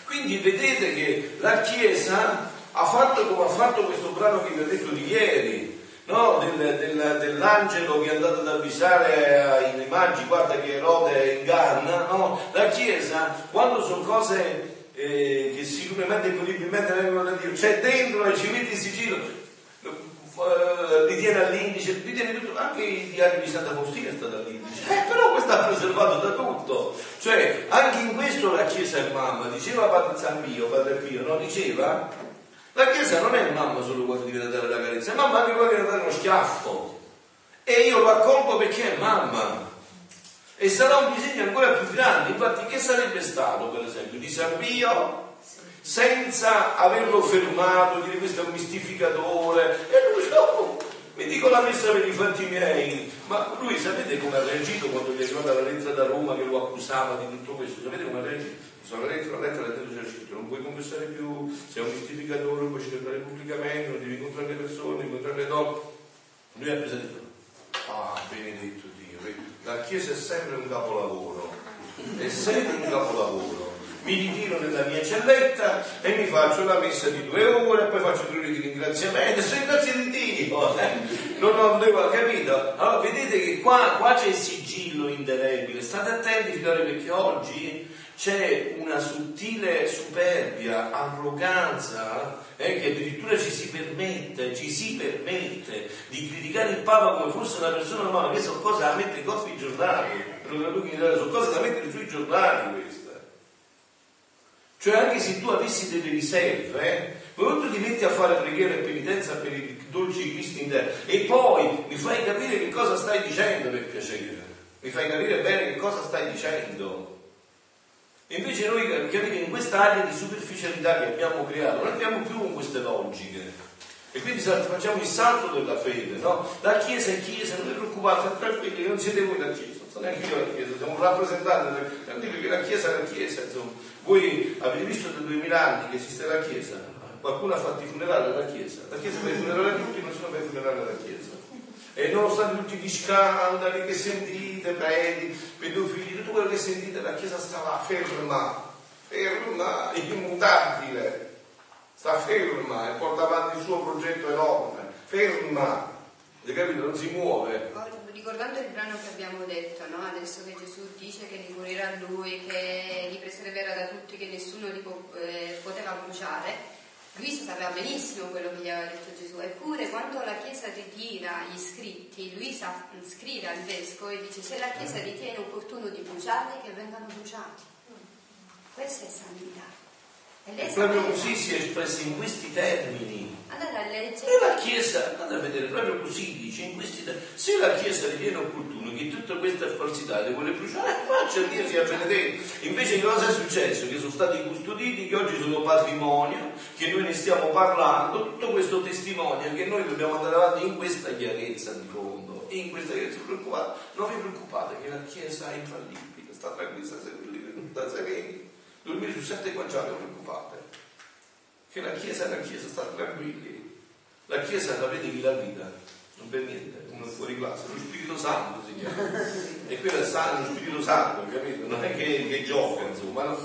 Quindi vedete che la Chiesa ha fatto come ha fatto questo brano che vi ho detto di ieri, no? del, del, dell'angelo che è andato ad avvisare ai magi, guarda che Erode inganna, no? la Chiesa, quando sono cose eh, che sicuramente incredibilmente vengono da Dio, c'è dentro e ci mette il sigillo, eh, li tiene all'indice, li tiene tutto, anche i diari di Santa Faustina è stato all'indice, eh, però questo ha preservato da tutto, cioè anche in questo la Chiesa è mamma, diceva Padre San Pio, Padre Pio, no? Diceva, la Chiesa non è mamma solo quando ti dare la carezza, è mamma anche quando viene dare uno schiaffo, e io lo accolgo perché è mamma. E sarà un disegno ancora più grande, infatti che sarebbe stato per esempio di San Pio senza averlo fermato, dire questo è un mistificatore, e lui no, mi dico la messa per i fatti miei, ma lui sapete come ha reagito quando gli è arrivata la lettera da Roma che lo accusava di tutto questo, sapete come ha reagito? Sono la lettera, la lettera esercito, non puoi confessare più, sei un mistificatore, non puoi celebrare pubblicamente, non devi incontrare le persone, incontrare le donne. Lui ha preso e detto, ah benedetto Dio, la Chiesa è sempre un capolavoro, è sempre un capolavoro mi ritiro nella mia celletta e mi faccio la messa di due ore poi faccio due ore di ringraziamento, sono grazie di Dio, eh. non ho devo, capito? Allora vedete che qua, qua c'è il sigillo indelebile, state attenti figlioli perché oggi c'è una sottile superbia, arroganza, eh, che addirittura ci si permette, ci si permette di criticare il Papa come fosse una persona umana, che sono cose da mettere sui giornali, sono cose da mettere sui giornali queste. Cioè anche se tu avessi delle riserve, eh, tu ti metti a fare preghiera e penitenza per i dolci Cristi in terra e poi mi fai capire che cosa stai dicendo per piacere, mi fai capire bene che cosa stai dicendo. Invece noi capite in quest'area di superficialità che abbiamo creato, non andiamo più con queste logiche. E quindi facciamo il salto della fede, no? La Chiesa è Chiesa, non vi preoccupate, tranquilli, non siete voi la Chiesa, non sono neanche io la Chiesa, siamo un rappresentante, tranquilli che la Chiesa è la Chiesa, insomma. Voi avete visto da duemila anni che esiste la Chiesa? Qualcuno ha fatto i funerali alla Chiesa. La Chiesa fa i funerali a tutti, non sono per i funerali alla Chiesa. E nonostante tutti gli scandali che sentite, predi, pedofili, tutto quello che sentite, la Chiesa stava ferma, ferma, immutabile, sta ferma e porta avanti il suo progetto enorme, ferma, hai capito? Non si muove. Ricordando il brano che abbiamo detto, no? adesso che Gesù dice che li curirà lui, che li preserverà da tutti, che nessuno li po- eh, poteva bruciare, lui sapeva benissimo quello che gli aveva detto Gesù, eppure quando la Chiesa ritira gli scritti, lui sa, scrive al vescovo e dice se la Chiesa ritiene opportuno di bruciarli, che vengano bruciati. Questa è santità. E proprio così si è espresso in questi termini. E la Chiesa, andate a vedere, proprio così dice in questi termini. Se la Chiesa ritiene opportuno che tutta questa falsità le vuole bruciare, faccia Dio sia benedetto. Invece cosa è successo? Che sono stati custoditi, che oggi sono patrimonio, che noi ne stiamo parlando, tutto questo testimonia che noi dobbiamo andare avanti in questa chiarezza di fondo. E in questa chiarezza preoccupate. Non vi preoccupate che la Chiesa è infallibile, sta tranquilla, sta sereni dormire su sette guanciale, preoccupate. Che la Chiesa è la Chiesa, state tranquilli. La Chiesa sapete chi la guida? Non per niente, uno fuori classe, lo Spirito Santo si chiama. E quello è santo, lo Spirito Santo, capito? Non è che, che gioca, insomma, no?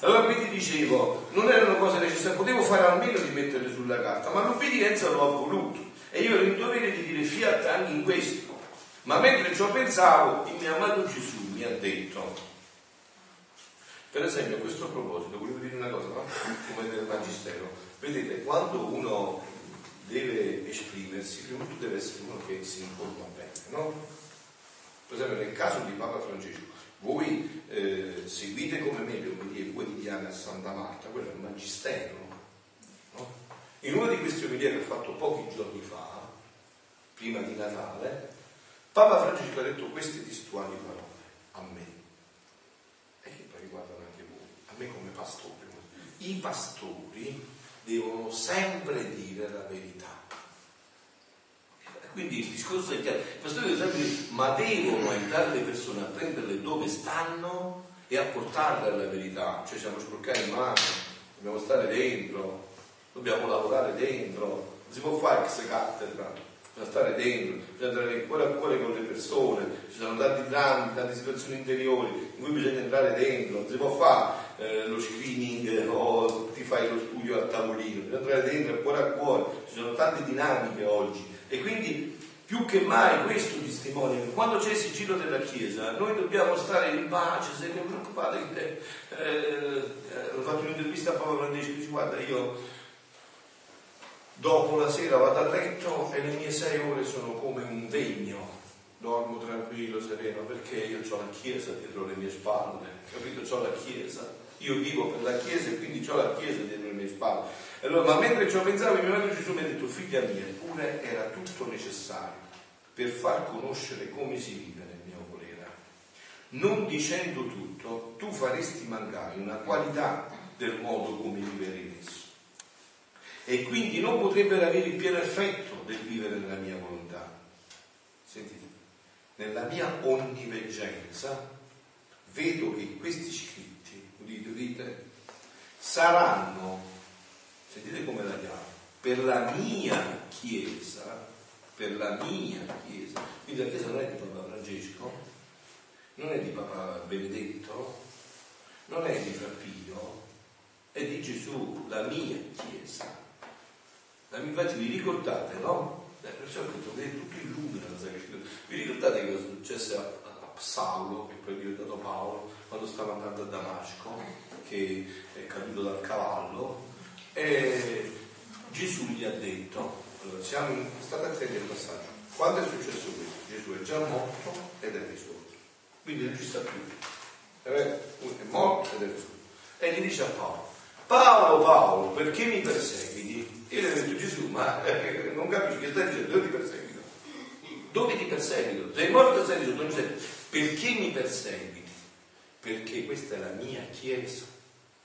Allora quindi dicevo, non era una cosa necessaria, potevo fare almeno di metterle sulla carta, ma l'obbedienza lo ha voluto. E io ero in dovere di dire fiat anche in questo. Ma mentre ciò pensavo, il mio amato Gesù mi ha detto, per esempio, a questo proposito, volevo dire una cosa, come nel Magistero. Vedete, quando uno deve esprimersi, prima di tutto deve essere uno che si informa bene, no? Per esempio, nel caso di Papa Francesco, voi eh, seguite come me le omelie quotidiane a Santa Marta, quello è il Magistero, no? In una di queste omelie che ho fatto pochi giorni fa, prima di Natale, Papa Francesco ha detto queste testuali parole a me pastore. I pastori devono sempre dire la verità. Quindi il discorso è chiaro, i pastori devono sempre dire, ma devono aiutare le persone a prenderle dove stanno e a portarle alla verità. Cioè siamo sporcati in mano, dobbiamo stare dentro, dobbiamo lavorare dentro, non si può fare ex cattedra. bisogna stare dentro, bisogna andare cuore a cuore con le persone, ci sono tanti drammi, tante situazioni interiori in cui bisogna entrare dentro, non si può fare eh, lo screening o ti fai lo studio a tavolino, bisogna entrare dentro cuore a cuore, ci sono tante dinamiche oggi. E quindi più che mai questo testimonia che quando c'è il sigillo della Chiesa noi dobbiamo stare in pace, se non preoccupate, eh, eh, ho fatto un'intervista a Papa Francesco, dice guarda io dopo la sera vado a letto e le mie sei ore sono come un degno, dormo tranquillo, sereno, perché io ho la Chiesa dietro le mie spalle, capito? Ho la Chiesa, io vivo per la Chiesa e quindi ho la Chiesa dietro le mie spalle. Allora, ma mentre ci ho pensato, mio madre Gesù mi ha detto, figlia mia, eppure era tutto necessario per far conoscere come si vive nel mio volere. Non dicendo tutto, tu faresti mancare una qualità del modo come vivere in esso. E quindi non potrebbero avere il pieno effetto del vivere nella mia volontà. Sentite, nella mia onniveggenza vedo che questi scritti, udite, udite, saranno, sentite come la chiamo, per la mia Chiesa per la mia Chiesa. Quindi la Chiesa non è di Papa Francesco, non è di Papa Benedetto, non è di Frappino, è di Gesù, la mia Chiesa. Infatti vi ricordate, no? Eh, perciò ho detto che tutto illumina la Sacra Scrittura. Vi ricordate cosa successe a, a Saulo, che poi è diventato Paolo, quando stava andando a Damasco, che è caduto dal cavallo, e Gesù gli ha detto, allora, siamo state attenti al passaggio. Quando è successo questo? Gesù è già morto ed è risorto. Quindi non ci sta più. È morto ed è risorto. E gli dice a Paolo, Paolo, Paolo, perché mi perseguiti? E gli ha detto Gesù, ma eh, non capisci che stai dicendo, dove ti perseguito? Dove ti perseguito? Sei morto e sei risorto, non sei. Perché mi perseguiti? Perché questa è la mia chiesa.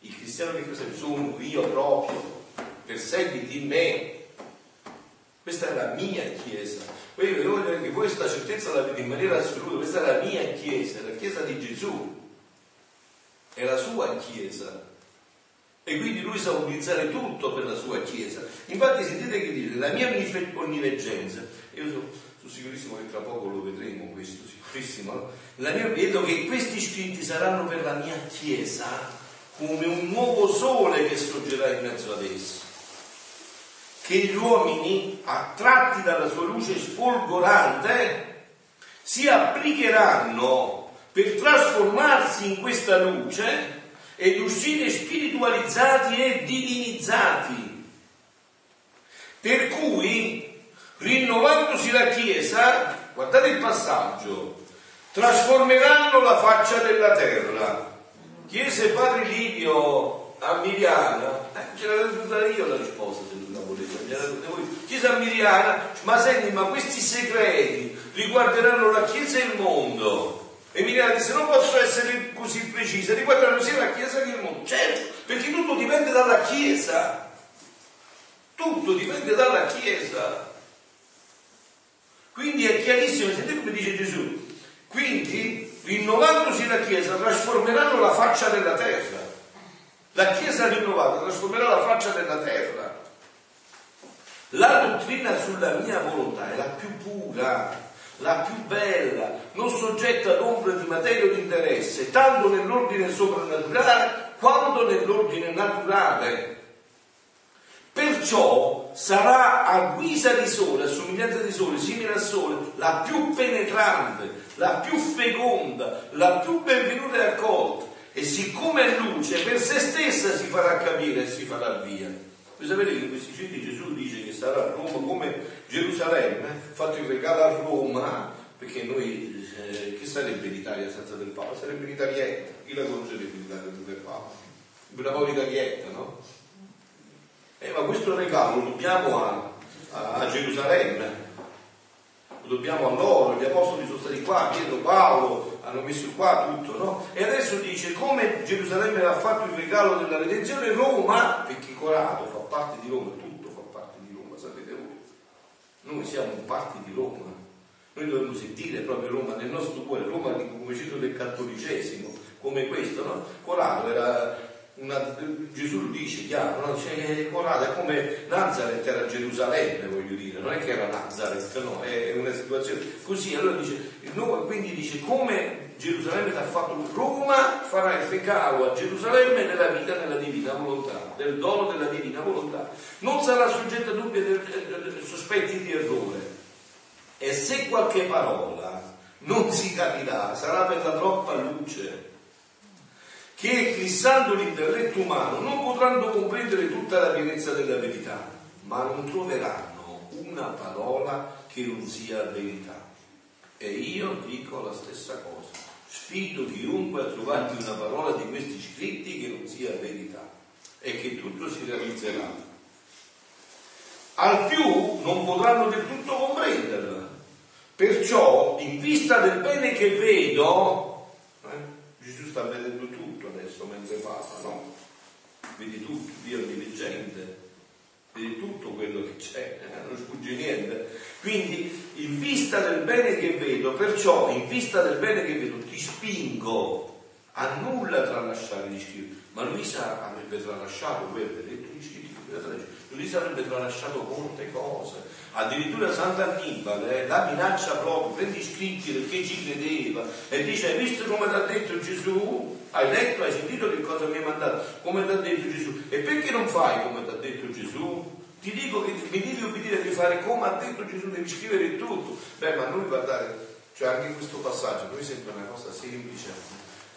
Il cristiano che persegue sono io proprio. Perseguiti me questa è la mia Chiesa. Io voglio che voi questa certezza la vedete in maniera assoluta, questa è la mia Chiesa, la Chiesa di Gesù, è la sua Chiesa. E quindi lui sa utilizzare tutto per la sua Chiesa. Infatti sentite che dice, la mia onniveggenza, io sono, sono sicurissimo che tra poco lo vedremo questo, sicurissimo, la mia, vedo che questi scritti saranno per la mia Chiesa come un nuovo sole che sorgerà in mezzo ad esso che gli uomini, attratti dalla sua luce sfolgorante, si applicheranno per trasformarsi in questa luce ed uscire spiritualizzati e divinizzati. Per cui, rinnovandosi la Chiesa, guardate il passaggio, trasformeranno la faccia della terra. Chiese Padre Livio a Miliana, eh, ce l'avevo data io la risposta Chiesa Miriana, ma senti, ma questi segreti riguarderanno la Chiesa e il mondo. E Miriana disse, non posso essere così precisa, riguardano sia la Chiesa che il mondo. Certo, perché tutto dipende dalla Chiesa. Tutto dipende dalla Chiesa. Quindi è chiarissimo, sentite come dice Gesù. Quindi, rinnovandosi la Chiesa, trasformeranno la faccia della terra. La Chiesa rinnovata trasformerà la faccia della terra. La dottrina sulla mia volontà è la più pura, la più bella, non soggetta ad ombra di materia o di interesse, tanto nell'ordine soprannaturale quanto nell'ordine naturale. Perciò sarà a guisa di sole, a somiglianza di sole, simile al sole, la più penetrante, la più feconda, la più benvenuta e accolta. E siccome è luce, per se stessa si farà capire e si farà via. Voi sapete che questi citi Gesù dice che sarà a Roma come Gerusalemme, fatto il regalo a Roma, perché noi, eh, che sarebbe l'Italia senza del Papa? Sarebbe l'Italietta, chi la conoscerebbe l'Italia senza del Papa? Una povera Italietta, no? Eh, ma questo regalo lo dobbiamo a, a, a Gerusalemme, lo dobbiamo a loro, gli apostoli sono stati qua, Pietro, Paolo, hanno messo qua tutto, no? E adesso dice come Gerusalemme ha fatto il regalo della redenzione, Roma, perché Corato fa parte di Roma, tutto fa parte di Roma, sapete voi. Noi siamo parte di Roma, noi dovremmo sentire proprio Roma nel nostro cuore, Roma come cito del cattolicesimo, come questo, no? Corato era una, Gesù dice chiaro, no? dice, eh, guardate, è come Nazareth era Gerusalemme, voglio dire, non è che era Nazareth, no, è una situazione così, allora dice, no, quindi dice come Gerusalemme ti ha fatto Roma farà il fecalo a Gerusalemme nella vita della divina volontà, del dono della divina volontà. Non sarà soggetta a dubbi e sospetti di errore. E se qualche parola non si capirà, sarà per la troppa luce che eclissando l'intelletto umano non potranno comprendere tutta la pienezza della verità, ma non troveranno una parola che non sia verità. E io dico la stessa cosa. Sfido chiunque a trovarmi una parola di questi scritti che non sia verità e che tutto si realizzerà. Al più non potranno del tutto comprenderla. Perciò, in vista del bene che vedo, eh, Gesù sta vedendo tutto adesso mentre parla, no? Vedi tutto, Dio è diligente, vedi tutto quello che c'è, eh, non sfugge niente. Quindi, in vista del bene che vedo, perciò, in vista del bene che vedo, ti spingo a nulla tralasciare gli scritti. Ma Luisa avrebbe tralasciato, voi avete detto gli scritti, Luisa avrebbe tralasciato molte cose. Addirittura Sant'Annibale eh, la minaccia proprio, prendi scritti perché ci credeva e dice, hai visto come ti ha detto Gesù? Hai letto, hai sentito che cosa mi ha mandato? Come ti ha detto Gesù? E perché non fai come ti ha detto Gesù? Ti dico che mi devi obbedire di fare come ha detto Gesù, devi scrivere tutto. Beh, ma noi guardate, cioè anche questo passaggio, noi sembra una cosa semplice,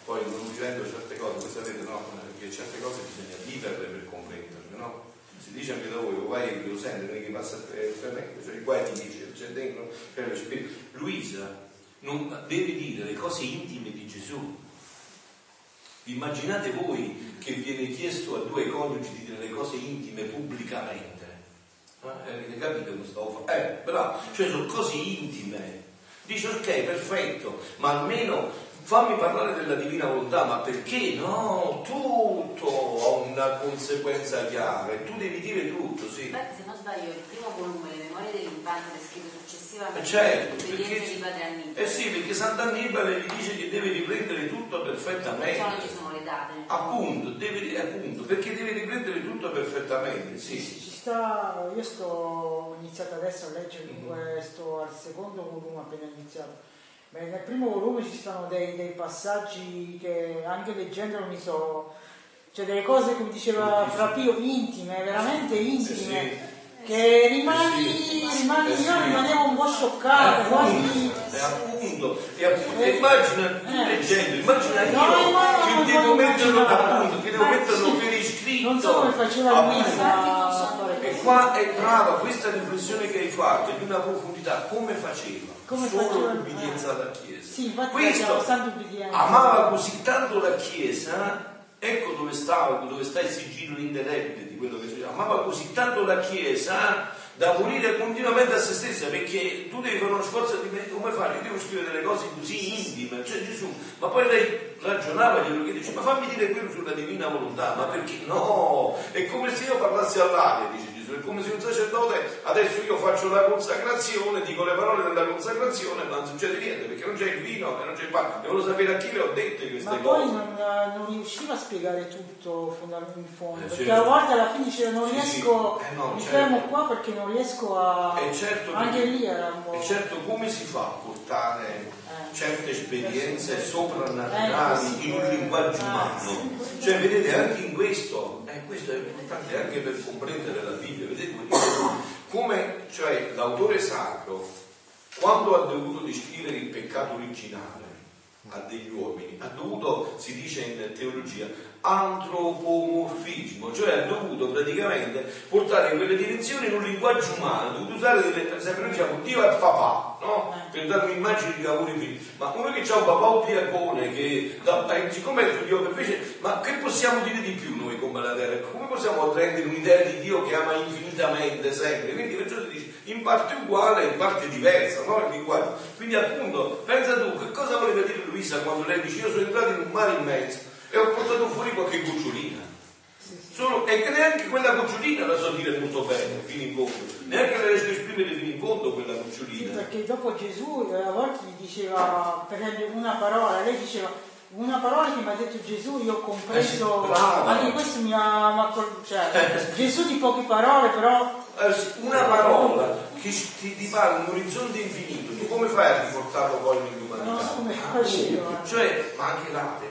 poi non vivendo certe cose, voi sapete no, perché certe cose bisogna viverle per comprenderle, no? Si dice anche da voi, o vai che lo sente, non è che passa il fermento, cioè guai ti dice, c'è dentro, per lo. Luisa non deve dire le cose intime di Gesù. Immaginate voi che viene chiesto a due coniugi di dire le cose intime pubblicamente. Eh, avete capito facendo? Eh, bravo, cioè sono cose intime. Dice ok, perfetto, ma almeno fammi parlare della divina volontà, ma perché? No, tutto ha una conseguenza chiara tu devi dire tutto, sì. Beh, se non sbaglio, il primo volume, Le memorie dell'infanzia, è scritto successivamente Eh, certo, perché- di Padre Annibale. Eh sì, perché Sant'Annibale gli dice che deve riprendere tutto Perciò non ci perfettamente. sono le date. Appunto, deve, appunto, perché deve riprendere tutto perfettamente, sì. sta, io sto ho iniziato adesso a leggere, Mhm. dunque sto al secondo volume appena iniziato. Beh, nel primo volume ci stanno dei, dei passaggi che anche leggendolo mi so. Cioè delle cose come diceva Sì, sì. Fra Pio intime, veramente intime. Che rimani, rimani io rimanevo un po' Eh, scioccata, quasi. appunto, eh, appunto, e appunto, immagina, tu Eh. leggendo, immagina io No, che devo metterlo appunto, che devo metterlo per iscritto. Non so come faceva Appunto. Luisa. E qua è brava questa riflessione che hai fatto, di una profondità, come faceva? Come Solo faceva? l'ubbidienza alla Chiesa. Sì, infatti Questo amava così tanto la Chiesa, ecco dove stava, dove sta il sigillo indelebile di quello che si amava così tanto la Chiesa da morire continuamente a se stessa perché tu devi fare uno sforzo di me, come fare? Io devo scrivere delle cose così intime, cioè Gesù, ma poi lei ragionava, glielo chiede, dice, ma fammi dire quello sulla divina volontà, ma perché no? È come se io parlassi all'aria, dice Gesù, è come se un sacerdote adesso io faccio la consacrazione, dico le parole della consacrazione, ma non succede niente perché non c'è il vino e non c'è il pane, devo sapere a chi le ho dette queste Ma cose. poi non, non riusciva a spiegare tutto in fondo, Eh, perché certo. a volte alla fine dice non Sì, riesco, sì. Eh, no, mi certo. fermo qua perché non riesco a... E certo, Anche lì era un po'... E certo come si fa a portare Eh. certe esperienze Eh, soprannaturali sì. in un linguaggio Ah, umano? Cioè vedete anche in questo, eh, questo è importante anche per comprendere la Bibbia, vedete come cioè, l'autore sacro quando ha dovuto descrivere il peccato originale a degli uomini, ha dovuto, si dice in teologia, antropomorfismo, cioè ha dovuto praticamente portare in quelle direzioni in un linguaggio umano, ha dovuto usare delle, esempio noi diciamo Dio è papà, no? Per dare un'immagine di lavori figli, ma uno che ha un papà ubriacone, che da, eh, siccome è Dio che fece, ma che possiamo dire di più noi come la terra? Come possiamo rendere un'idea di Dio che ama infinitamente sempre? Quindi perciò in parte uguale, in parte diversa, no? Il linguaggio. Quindi appunto, pensa tu, che cosa voleva dire Luisa quando lei dice io sono entrato in un mare immenso e ho portato fuori qualche gocciolina. Solo, e che neanche quella gocciolina la so dire molto bene, fino in fondo. Neanche la riesco a esprimere fino in fondo quella gocciolina. perché dopo Gesù eh, a volte gli diceva, per esempio una parola, lei diceva una parola che mi ha detto Gesù, io ho compreso, Eh anche questo mi ha, mi ha col- cioè, Gesù di poche parole, però Eh Una parola che ti, ti parla un orizzonte infinito, tu come fai a riportarlo poi non so nell'umanità? come facevo. Cioè, ma anche luce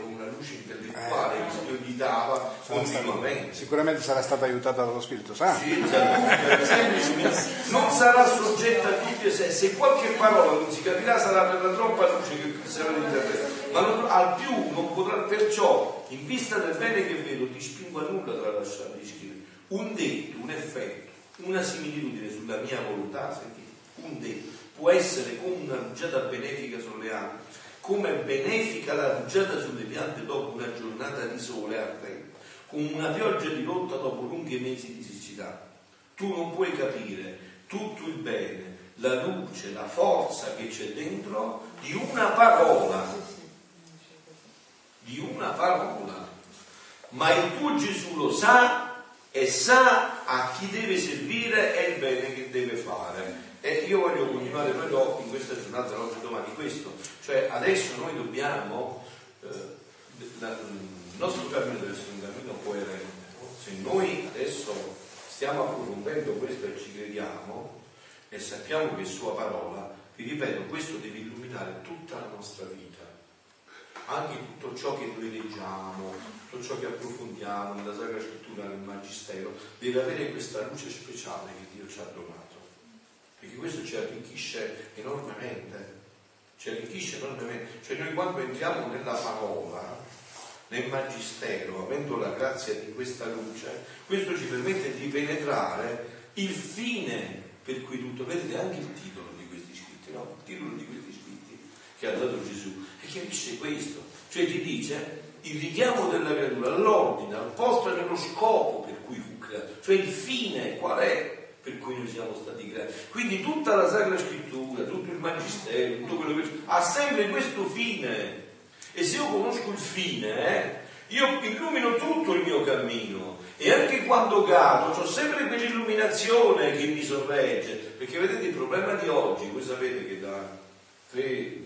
dava Sarà stato- continuamente. sicuramente sarà stata aiutata dallo Spirito Santo. Sì, esatto. Non sarà soggetta a dubbio se, se qualche parola non si capirà sarà per la troppa luce che sarà l'interprete. Ma non- al più non potrà perciò, in vista del bene che vedo, ti spingo a nulla tralasciare di scrivere. Un detto, un effetto, una similitudine sulla mia volontà, sentite, un detto può essere come una rugiada benefica sulle acque, come benefica la rugiada sulle piante dopo una giornata di sole ardente, come una pioggia di rotta dopo lunghi mesi di siccità. Tu non puoi capire tutto il bene, la luce, la forza che c'è dentro di una parola, di una parola. Ma il tuo Gesù lo sa e sa a chi deve servire e il bene che deve fare. E io voglio continuare proprio in questa giornata, oggi e domani, questo. Cioè adesso noi dobbiamo, eh, il nostro cammino deve essere un cammino coerente. Se noi adesso stiamo approfondendo questo e ci crediamo e sappiamo che è Sua parola, vi ripeto, questo deve illuminare tutta la nostra vita anche tutto ciò che noi leggiamo, tutto ciò che approfondiamo nella Sacra Scrittura, nel Magistero, deve avere questa luce speciale che Dio ci ha donato. Perché questo ci arricchisce enormemente, ci arricchisce enormemente. Cioè noi quando entriamo nella parola, nel Magistero, avendo la grazia di questa luce, questo ci permette di penetrare il fine per cui tutto, vedete anche il titolo di questi scritti, no? Il titolo di questi scritti che ha dato Gesù. E chiarisce questo, cioè ti dice il richiamo della creatura all'ordine, al posto e nello scopo per cui fu creato, cioè il fine qual è per cui noi siamo stati creati. Quindi tutta la Sacra Scrittura, tutto il Magistero, tutto quello che ha sempre questo fine. E se io conosco il fine, eh, io illumino tutto il mio cammino e anche quando cado ho sempre quell'illuminazione che mi sorregge. Perché vedete il problema di oggi, voi sapete che da tre,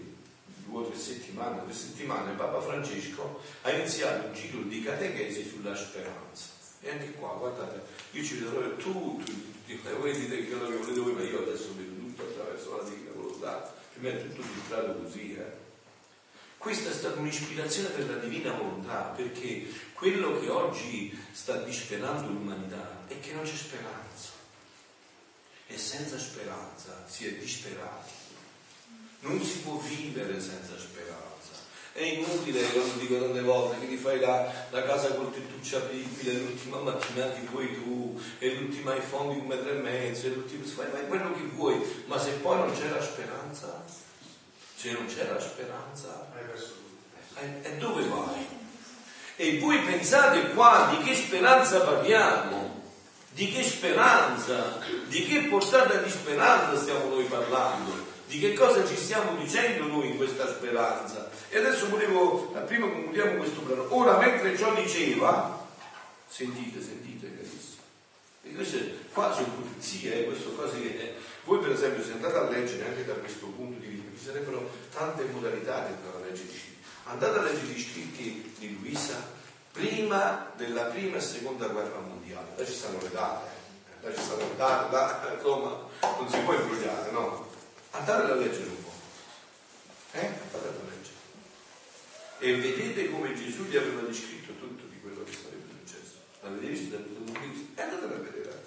due o tre settimane, tre settimane Papa Francesco ha iniziato un ciclo di catechesi sulla speranza. E anche qua, guardate, io ci vedo tutto, tutto, voi dite quello che volete voi, ma io adesso vedo tutto attraverso la divina volontà, prima è tutto filtrato così, eh. Questa è stata un'ispirazione per la divina volontà, perché quello che oggi sta disperando l'umanità è che non c'è speranza. E senza speranza si è disperati. Non si può vivere senza speranza. È inutile, io lo dico tante volte, che ti fai la, la casa col tettuccio apribile, l'ultima mattina che vuoi tu, e l'ultima i fondi un metro e mezzo, e l'ultimo fai, fai quello che vuoi, ma se poi non c'è la speranza, se non c'è la speranza, e, e dove vai? E voi pensate qua di che speranza parliamo? Di che speranza? Di che portata di speranza stiamo noi parlando? Di che cosa ci stiamo dicendo noi in questa speranza? E adesso volevo, prima concludiamo questo brano. Ora, mentre ciò diceva, sentite, sentite, carissimi. E queste qua sono profezie, eh, queste cose che. eh, voi, per esempio, se andate a leggere anche da questo punto di vista, ci sarebbero tante modalità dentro la legge di scritti. Andate a leggere gli scritti di Luisa prima della prima e seconda guerra mondiale. Là ci stanno le date, eh. là ci stanno le date, là, insomma, non si può imbrogliare, no? Andate a leggere un po'. Eh? Andate a leggere. E vedete come Gesù gli aveva descritto tutto di quello che sarebbe successo. L'avete visto dal punto di vista? E andate a vedere.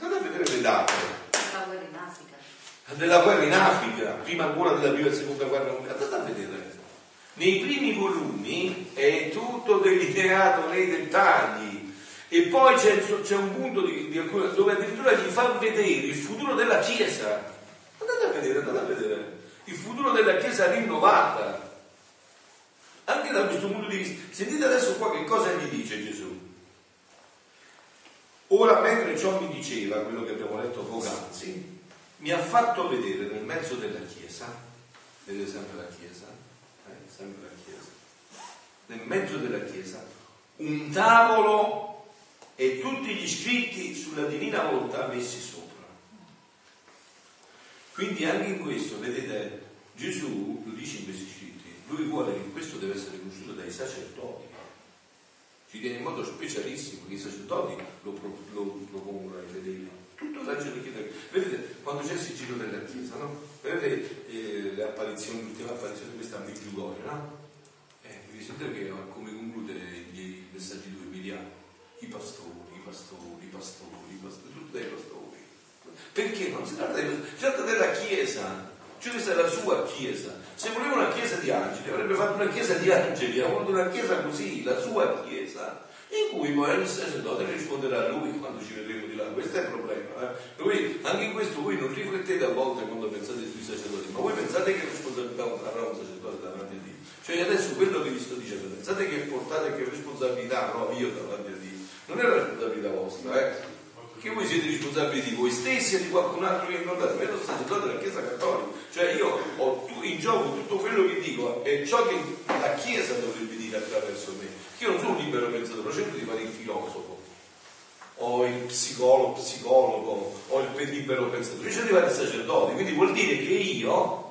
Andate a vedere le date La guerra in Africa. della guerra in Africa, prima ancora della prima e seconda guerra mondiale, andate a vedere. Nei primi volumi è tutto delineato nei dettagli e poi c'è, c'è un punto di, di alcune- dove addirittura gli fa vedere il futuro della Chiesa. Andate a vedere, andate a vedere il futuro della Chiesa rinnovata. Anche da questo punto di vista. Sentite adesso qua che cosa gli dice Gesù. Ora, mentre ciò mi diceva, quello che abbiamo letto poc'anzi, mi ha fatto vedere nel mezzo della Chiesa, vedete sempre la Chiesa, eh, sempre la Chiesa, nel mezzo della Chiesa, un tavolo e tutti gli scritti sulla divina volontà messi sopra. Quindi anche in questo, vedete, Gesù, lo dice in questi scritti, lui vuole che questo deve essere conosciuto dai sacerdoti. Ci tiene in modo specialissimo che i sacerdoti lo, lo, lo pongono ai fedeli. Tutto l'angelo chiede. Vedete, quando c'è il sigillo della Chiesa, no? Vedete eh, le apparizioni, l'ultima apparizione di questa Medjugorje, no? Eh, vi sentite che come conclude i messaggi di Emiliano? I pastori, i pastori, i pastori, i pastori, tutti dai pastori. Perché non si tratta, di, si tratta della Chiesa, cioè questa è la sua Chiesa. Se voleva una Chiesa di angeli, avrebbe fatto una Chiesa di angeli, ha voluto una Chiesa così, la sua Chiesa, in cui poi il sacerdote risponderà a lui quando ci vedremo di là. Questo è il problema. Eh? Voi, anche in questo voi non riflettete a volte quando pensate sui sacerdoti, ma voi pensate che responsabilità avrà un sacerdote davanti a Dio. Cioè adesso quello che vi sto dicendo, pensate che portate che responsabilità avrò io davanti a Dio. Non è la responsabilità vostra, eh? Perché voi siete responsabili di voi stessi e di qualcun altro che incontrate. Ma io sono sacerdote della Chiesa Cattolica. Cioè io ho in gioco tutto quello che dico e ciò che la Chiesa dovrebbe dire attraverso me. Io non sono un libero pensatore, cerco di fare il filosofo o il psicologo, psicologo o il libero pensatore, io cerco di fare il sacerdote, quindi vuol dire che io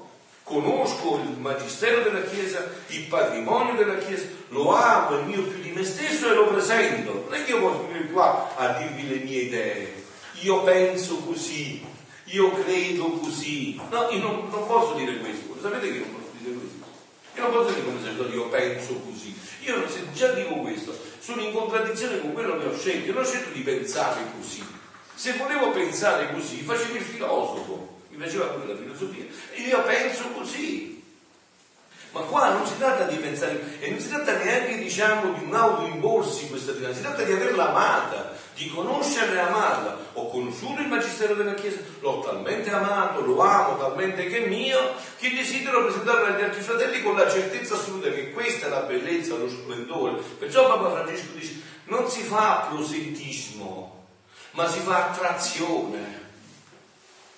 conosco il magistero della Chiesa, il patrimonio della Chiesa, lo amo, è mio più di me stesso e lo presento. Non è che io posso venire qua a dirvi le mie idee, io penso così, io credo così. No, io non, non posso dire questo, sapete che non posso dire questo? Io non posso dire come sacerdote, io penso così. Io se già dico questo, sono in contraddizione con quello che ho scelto, io non ho scelto di pensare così. Se volevo pensare così, facevo il filosofo piaceva pure la filosofia, io penso così. Ma qua non si tratta di pensare, e non si tratta neanche diciamo di un autoimporsi questa dinamica, si tratta di averla amata, di conoscerla e amarla. Ho conosciuto il Magistero della Chiesa, l'ho talmente amato, lo amo talmente che è mio, che desidero presentarlo agli altri fratelli con la certezza assoluta che questa è la bellezza, lo splendore. Perciò Papa Francesco dice, non si fa proseltismo, ma si fa attrazione.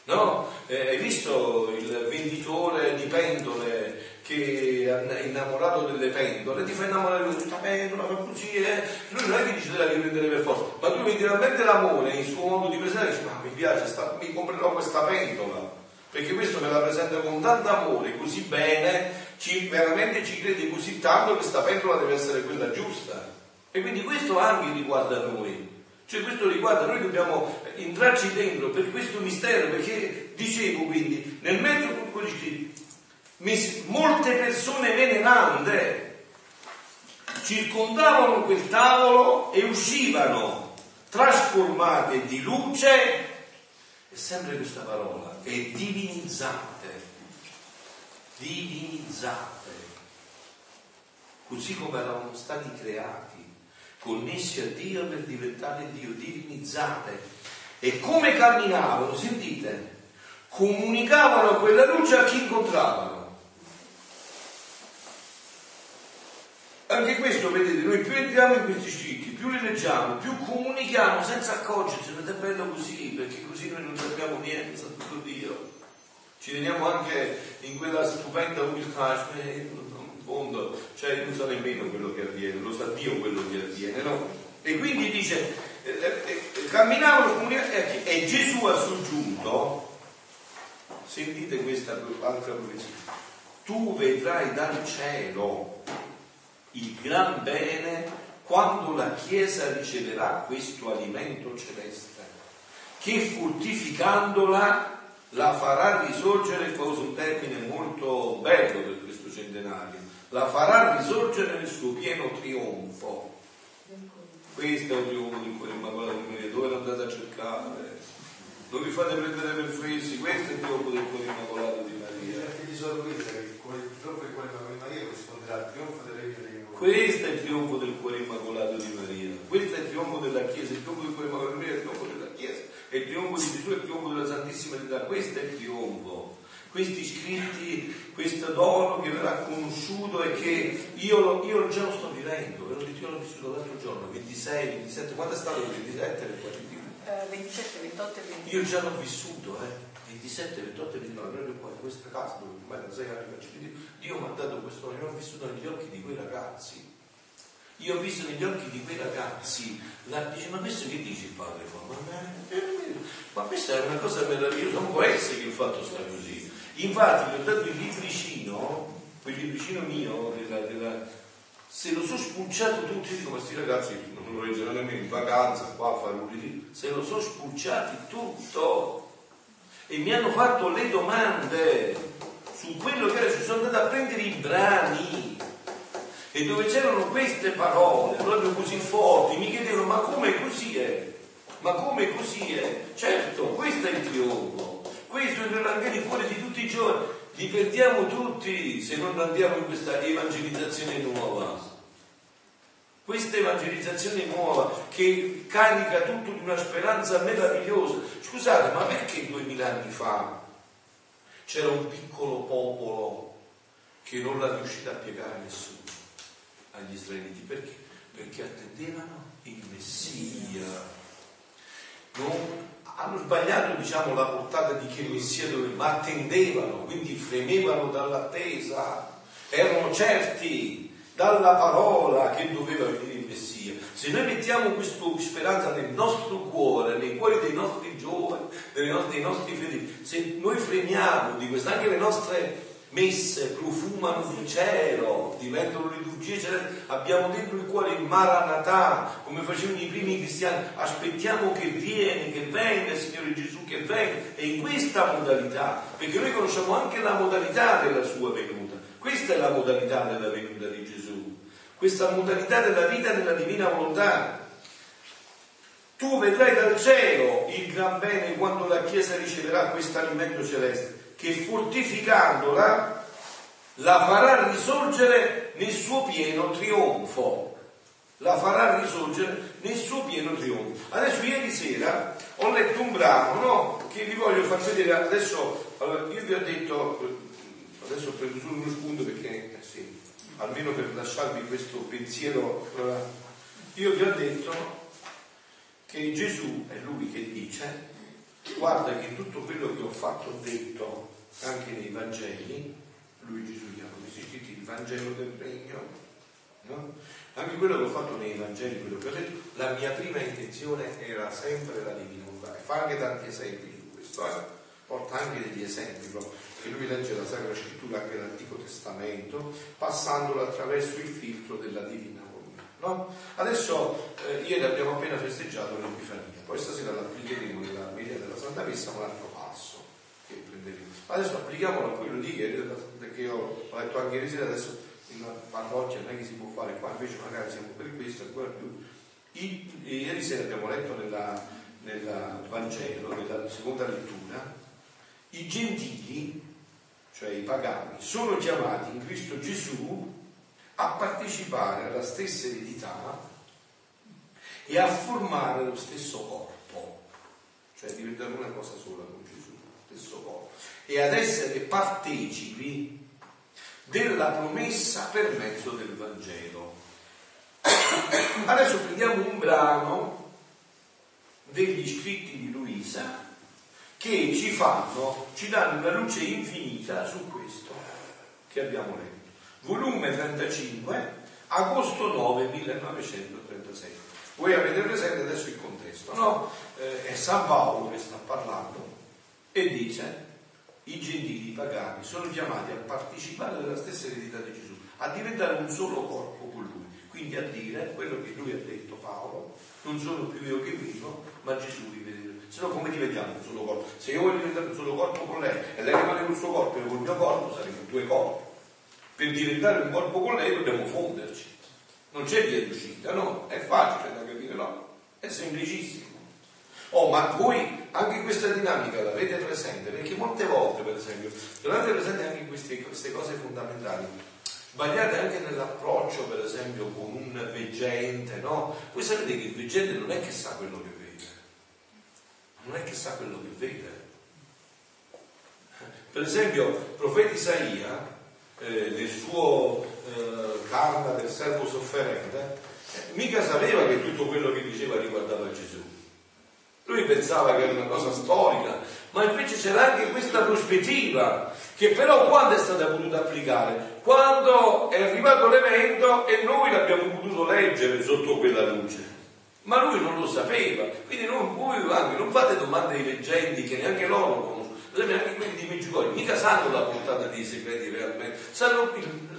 No? Eh, hai visto il venditore di pendole che è innamorato delle pendole, ti fa innamorare di questa pendola, fa così, eh? Lui non è che dice deve prendere per forza, ma tu vedi realmente l'amore in suo modo di presentare e dici, ma mi piace, sta, mi comprerò questa pendola, perché questo me la presenta con tanto amore, così bene, ci, veramente ci crede così tanto che questa pendola deve essere quella giusta. E quindi questo anche riguarda noi. Cioè questo riguarda, noi dobbiamo entrarci dentro per questo mistero, perché dicevo quindi, nel mezzo con quelli molte persone venerande circondavano quel tavolo e uscivano trasformate di luce, è sempre questa parola, e divinizzate, divinizzate, così come erano stati creati connessi a Dio per diventare Dio, divinizzate. E come camminavano, sentite, comunicavano quella luce a chi incontravano. Anche questo, vedete, noi più entriamo in questi scritti, più li leggiamo, più comunichiamo senza accorgerci, ed è bello così, perché così noi non sappiamo niente, sa tutto Dio. Ci teniamo anche in quella stupenda umiltà, fondo, cioè non sa nemmeno quello che avviene, lo sa Dio quello che avviene, no? E quindi dice, eh, eh, eh camminavano e, e Gesù ha soggiunto, sentite questa altra profezia, tu vedrai dal cielo il gran bene quando la Chiesa riceverà questo alimento celeste, che fortificandola la farà risorgere, poi un termine molto bello per questo centenario, la farà risorgere nel suo pieno trionfo. Questo è un trionfo di cuore immacolato di Maria, dove l'andate a cercare? Non vi fate prendere per fessi, questo è il trionfo del cuore immacolato di Maria. Perché solo questo che il trionfo del cuore immacolato di Maria corrisponderà al trionfo del regno dei questo è il trionfo del cuore immacolato di Maria, questo è il trionfo della Chiesa, il trionfo del cuore immacolato di Maria è il trionfo della Chiesa, è il trionfo di Gesù, è il trionfo della Santissima Trinità, questo è il trionfo questi scritti, questo dono che verrà conosciuto e che io, io già lo sto vivendo, ve l'ho detto, io l'ho vissuto l'altro giorno, 26, 27, quanto è stato il 27? Eh, 27, 28 e 29. Io già l'ho vissuto, eh. 27, 28 e 29, proprio qua in questa casa dove ormai da sei anni faccio Dio, Dio mi ha dato questo dono, io l'ho vissuto negli occhi di quei ragazzi. Io ho visto negli occhi di quei ragazzi, la, dice, ma questo che dice il padre? Ma, ma questa è una cosa meravigliosa, non può essere che il fatto sta così. Infatti vi ho dato il libricino quel libricino mio della, della, se lo so spulciato tutti, dico questi ragazzi non lo leggeranno nemmeno in vacanza, qua a fare un ritiro, se lo so spulciati tutto e mi hanno fatto le domande su quello che era, ci sono andato a prendere i brani e dove c'erano queste parole proprio così forti, mi chiedevano ma come così è? Ma come così è? Certo, questo è il trionfo, questo è il angeli fuori di tutti i giorni, li perdiamo tutti se non andiamo in questa evangelizzazione nuova. Questa evangelizzazione nuova che carica tutto di una speranza meravigliosa. Scusate, ma perché duemila anni fa c'era un piccolo popolo che non l'ha riuscito a piegare nessuno agli israeliti? Perché? Perché attendevano il Messia non, hanno sbagliato diciamo, la portata di che il Messia doveva, ma attendevano, quindi fremevano dall'attesa, erano certi dalla parola che doveva venire il Messia. Se noi mettiamo questa speranza nel nostro cuore, nei cuori dei nostri giovani, dei nostri fedeli, se noi fremiamo di questo, anche le nostre messe profumano di cielo, diventano liturgie celesti, abbiamo dentro il cuore il Maranatà, come facevano i primi cristiani, aspettiamo che viene, che venga il Signore Gesù, che venga, e in questa modalità, perché noi conosciamo anche la modalità della sua venuta, questa è la modalità della venuta di Gesù, questa modalità della vita nella divina volontà. Tu vedrai dal cielo il gran bene quando la Chiesa riceverà questo alimento celeste che fortificandola la farà risorgere nel suo pieno trionfo. La farà risorgere nel suo pieno trionfo. Adesso ieri sera ho letto un brano no? che vi voglio far vedere. Adesso allora, io vi ho detto, adesso ho preso solo uno spunto perché eh, sì, almeno per lasciarvi questo pensiero. Allora, io vi ho detto che Gesù è lui che dice guarda che tutto quello che ho fatto ho detto anche nei Vangeli, lui Gesù chiama questi scritti il Vangelo del Regno, no? anche quello che ho fatto nei Vangeli, quello che ho detto, la mia prima intenzione era sempre la divina volontà. E fa anche tanti esempi su questo, eh? porta anche degli esempi, proprio, che lui legge la Sacra Scrittura anche dall'Antico Testamento, passandolo attraverso il filtro della divina. No? Adesso, eh, ieri abbiamo appena festeggiato l'Epifania, poi stasera l'applicheremo nella media della Santa Messa un altro passo che prenderemo. Adesso applichiamolo a quello di ieri, perché io ho letto anche ieri sera, adesso in una parrocchia non è che si può fare qua, invece magari siamo per questo, ancora più. I, ieri sera abbiamo letto nella, nel Vangelo, nella seconda lettura, i gentili, cioè i pagani, sono chiamati in Cristo Gesù a partecipare alla stessa eredità e a formare lo stesso corpo, cioè diventare una cosa sola con Gesù, lo stesso corpo e ad essere partecipi della promessa per mezzo del Vangelo. Adesso prendiamo un brano degli scritti di Luisa che ci fanno, ci danno una luce infinita su questo che abbiamo letto. Volume 35, agosto 9 1936. Voi avete presente adesso il contesto, no? Eh, è San Paolo che sta parlando e dice i gentili, i pagani, sono chiamati a partecipare alla stessa eredità di Gesù, a diventare un solo corpo con lui. Quindi a dire quello che lui ha detto Paolo, non sono più io che vivo, ma Gesù vive di. Se no come diventiamo un solo corpo? Se io voglio diventare un solo corpo con lei e lei rimane col suo corpo e io col mio corpo, saremo due corpi. Per diventare un corpo con lei dobbiamo fonderci. Non c'è via d'uscita, no? È facile da capire, no? È semplicissimo. Oh, ma voi anche questa dinamica l'avete presente? Perché molte volte, per esempio, l'avete presente anche queste, queste cose fondamentali. Sbagliate anche nell'approccio, per esempio, con un veggente, no? Voi sapete che il veggente non è che sa quello che vede, non è che sa quello che vede. Per esempio, il profeta Isaia, eh, nel suo eh, carta del servo sofferente, eh, mica sapeva che tutto quello che diceva riguardava Gesù. Lui pensava che era una cosa storica, ma invece c'era anche questa prospettiva che però quando è stata potuta applicare? Quando è arrivato l'evento e noi l'abbiamo potuto leggere sotto quella luce. Ma lui non lo sapeva, quindi non, voi anche non fate domande ai leggenti che neanche loro conoscono. Per esempio anche quelli di Meggiugorio mica sanno la portata dei segreti realmente, sanno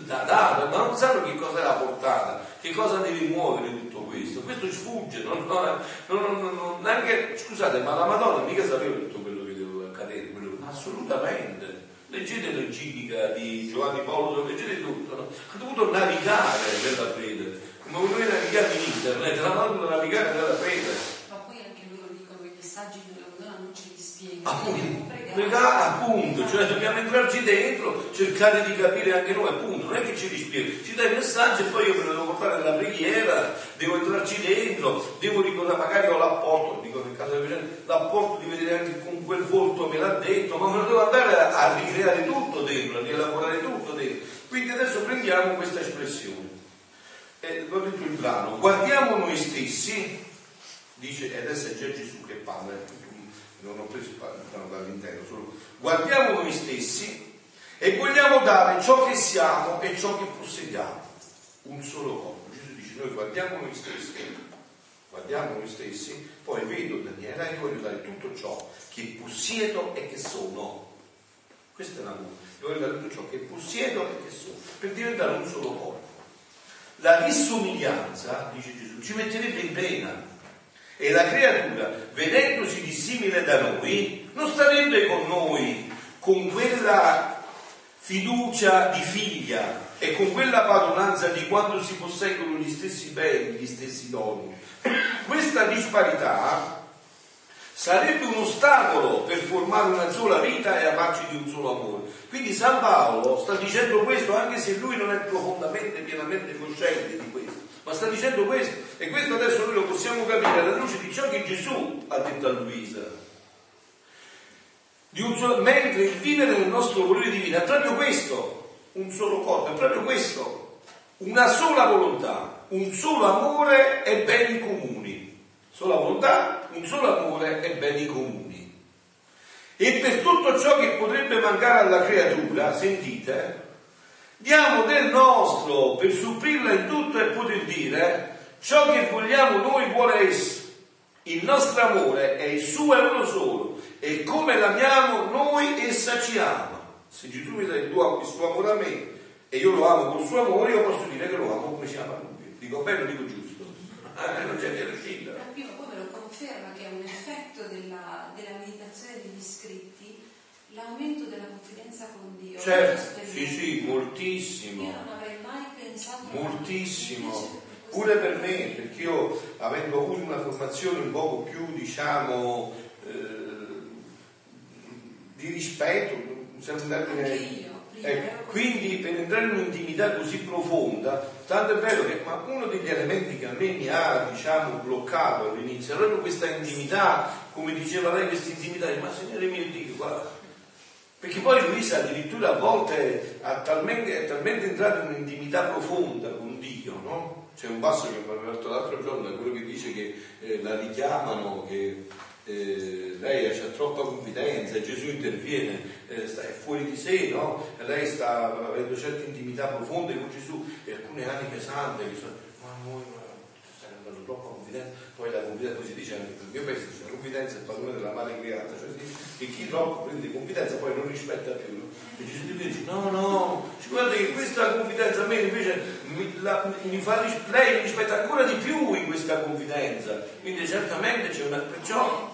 la data, ma non sanno che cosa è la portata, che cosa deve muovere tutto questo. Questo sfugge, non, non, non, neanche, scusate, ma la Madonna mica sapeva tutto quello che doveva accadere, quello, assolutamente. Leggete l'enciclica di Giovanni Paolo, leggete tutto, no? ha dovuto navigare nella fede, come noi navighiamo in internet, la Madonna navigare nella fede. Ma poi anche loro dicono i messaggi della Madonna non ce li spiega. Appunto, pregare, appunto, cioè dobbiamo entrarci dentro, cercare di capire anche noi, appunto, non è che ci rispiega, ci dai il messaggio e poi io me lo devo portare nella preghiera, devo entrarci dentro, devo ricordare, magari ho l'apporto, dico nel caso del l'apporto di vedere anche con quel volto me l'ha detto, ma me lo devo andare a, a ricreare tutto dentro, a rielaborare tutto dentro. Quindi adesso prendiamo questa espressione. Eh, l'ho detto il brano, guardiamo noi stessi, dice, e adesso è già Gesù che parla, non ho preso brano dall'interno, solo guardiamo noi stessi e vogliamo dare ciò che siamo e ciò che possediamo, un solo corpo. Gesù dice, noi guardiamo noi stessi, guardiamo noi stessi, poi vedo Daniela e voglio dare tutto ciò che possiedo e che sono. Questa è la mia, voglio dare tutto ciò che possiedo e che sono, per diventare un solo corpo. La dissomiglianza, dice Gesù, ci metterebbe in pena. E la creatura, vedendosi dissimile da noi, non starebbe con noi con quella fiducia di figlia e con quella padronanza di quando si posseggono gli stessi beni, gli stessi doni. Questa disparità sarebbe un ostacolo per formare una sola vita e amarci di un solo amore. Quindi San Paolo sta dicendo questo anche se lui non è profondamente, pienamente cosciente di questo, ma sta dicendo questo e questo adesso noi lo possiamo capire alla luce di ciò che Gesù ha detto a Luisa. Di un solo, mentre il vivere nel nostro volere divino è proprio questo, un solo corpo, è proprio questo, una sola volontà, un solo amore e beni comuni. Sola volontà, un solo amore e beni comuni. E per tutto ciò che potrebbe mancare alla creatura, sentite, diamo del nostro per supplirla in tutto e poter dire ciò che vogliamo noi vuole esso. Il nostro amore è il suo è uno solo e come l'amiamo noi essa ci ama. Se Gesù mi dà il, tuo, il suo amore a me e io lo amo col suo amore, io posso dire che lo amo come si ama lui. Dico bene dico giusto? Eh, non c'è via d'uscita. Prima poi me lo conferma che è un effetto della, della meditazione degli scritti l'aumento della confidenza con Dio. Certo, sì, sì, moltissimo. Io non avrei mai pensato Moltissimo, pure per me, perché io avendo avuto una formazione un poco più, diciamo, eh, di rispetto, prima eh, ero così. quindi per entrare in un'intimità così profonda, tanto è vero che ma uno degli elementi che a me mi ha diciamo bloccato all'inizio è proprio questa intimità, come diceva lei, questa intimità, ma Signore mio Dio, guarda, perché poi Luisa addirittura a volte ha talmente, è talmente entrata in un'intimità profonda con Dio, no? C'è un passo che mi ha letto l'altro giorno, è quello che dice che eh, la richiamano, che eh, lei ha troppa confidenza Gesù interviene, eh, sta, è fuori di sé, no? Lei sta avendo certe intimità profonde con Gesù e alcune anime sante che sono, ma noi ma, stai andando troppa confidenza, poi la confidenza, poi si dice anche, perché io penso che la confidenza è il padrone della madre creata, cioè si- troppo prende confidenza poi non rispetta più. no? E Gesù ti dice, no, no, guarda che questa confidenza a me invece mi, la- mi fa, lei rispetta ancora di più in questa confidenza. Quindi certamente c'è una, perciò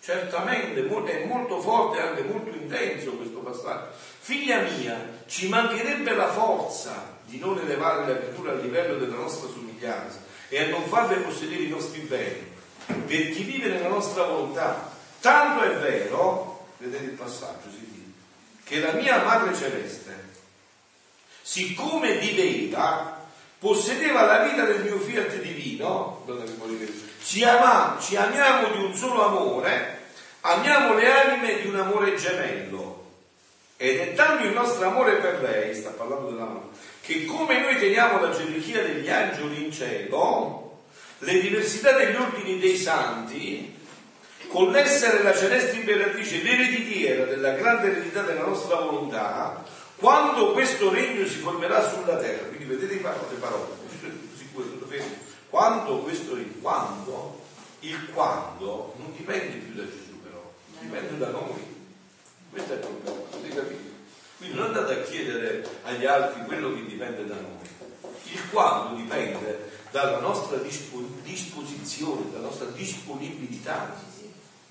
certamente è molto forte e anche molto intenso questo passaggio. Figlia mia, ci mancherebbe la forza di non elevare la creatura al livello della nostra somiglianza e a non farle possedere i nostri beni, per chi vive nella nostra volontà. Tanto è vero, vedete il passaggio, si dice, che la mia madre celeste, siccome viveva, possedeva la vita del mio fiat divino, ci, ama- ci amiamo di un solo amore, amiamo le anime di un amore gemello. Ed è tanto il nostro amore per lei, sta parlando dell'amore, che come noi teniamo la gerarchia degli angeli in cielo, le diversità degli ordini dei santi, con l'essere la celeste imperatrice, l'ereditiera della grande eredità della nostra volontà, quando questo regno si formerà sulla terra, quindi vedete qua le parole, quando questo regno, quando, il quando non dipende più da Gesù però, dipende da noi. Questa chiedere agli altri quello che dipende da noi. Il quando dipende dalla nostra dispo- disposizione, dalla nostra disponibilità,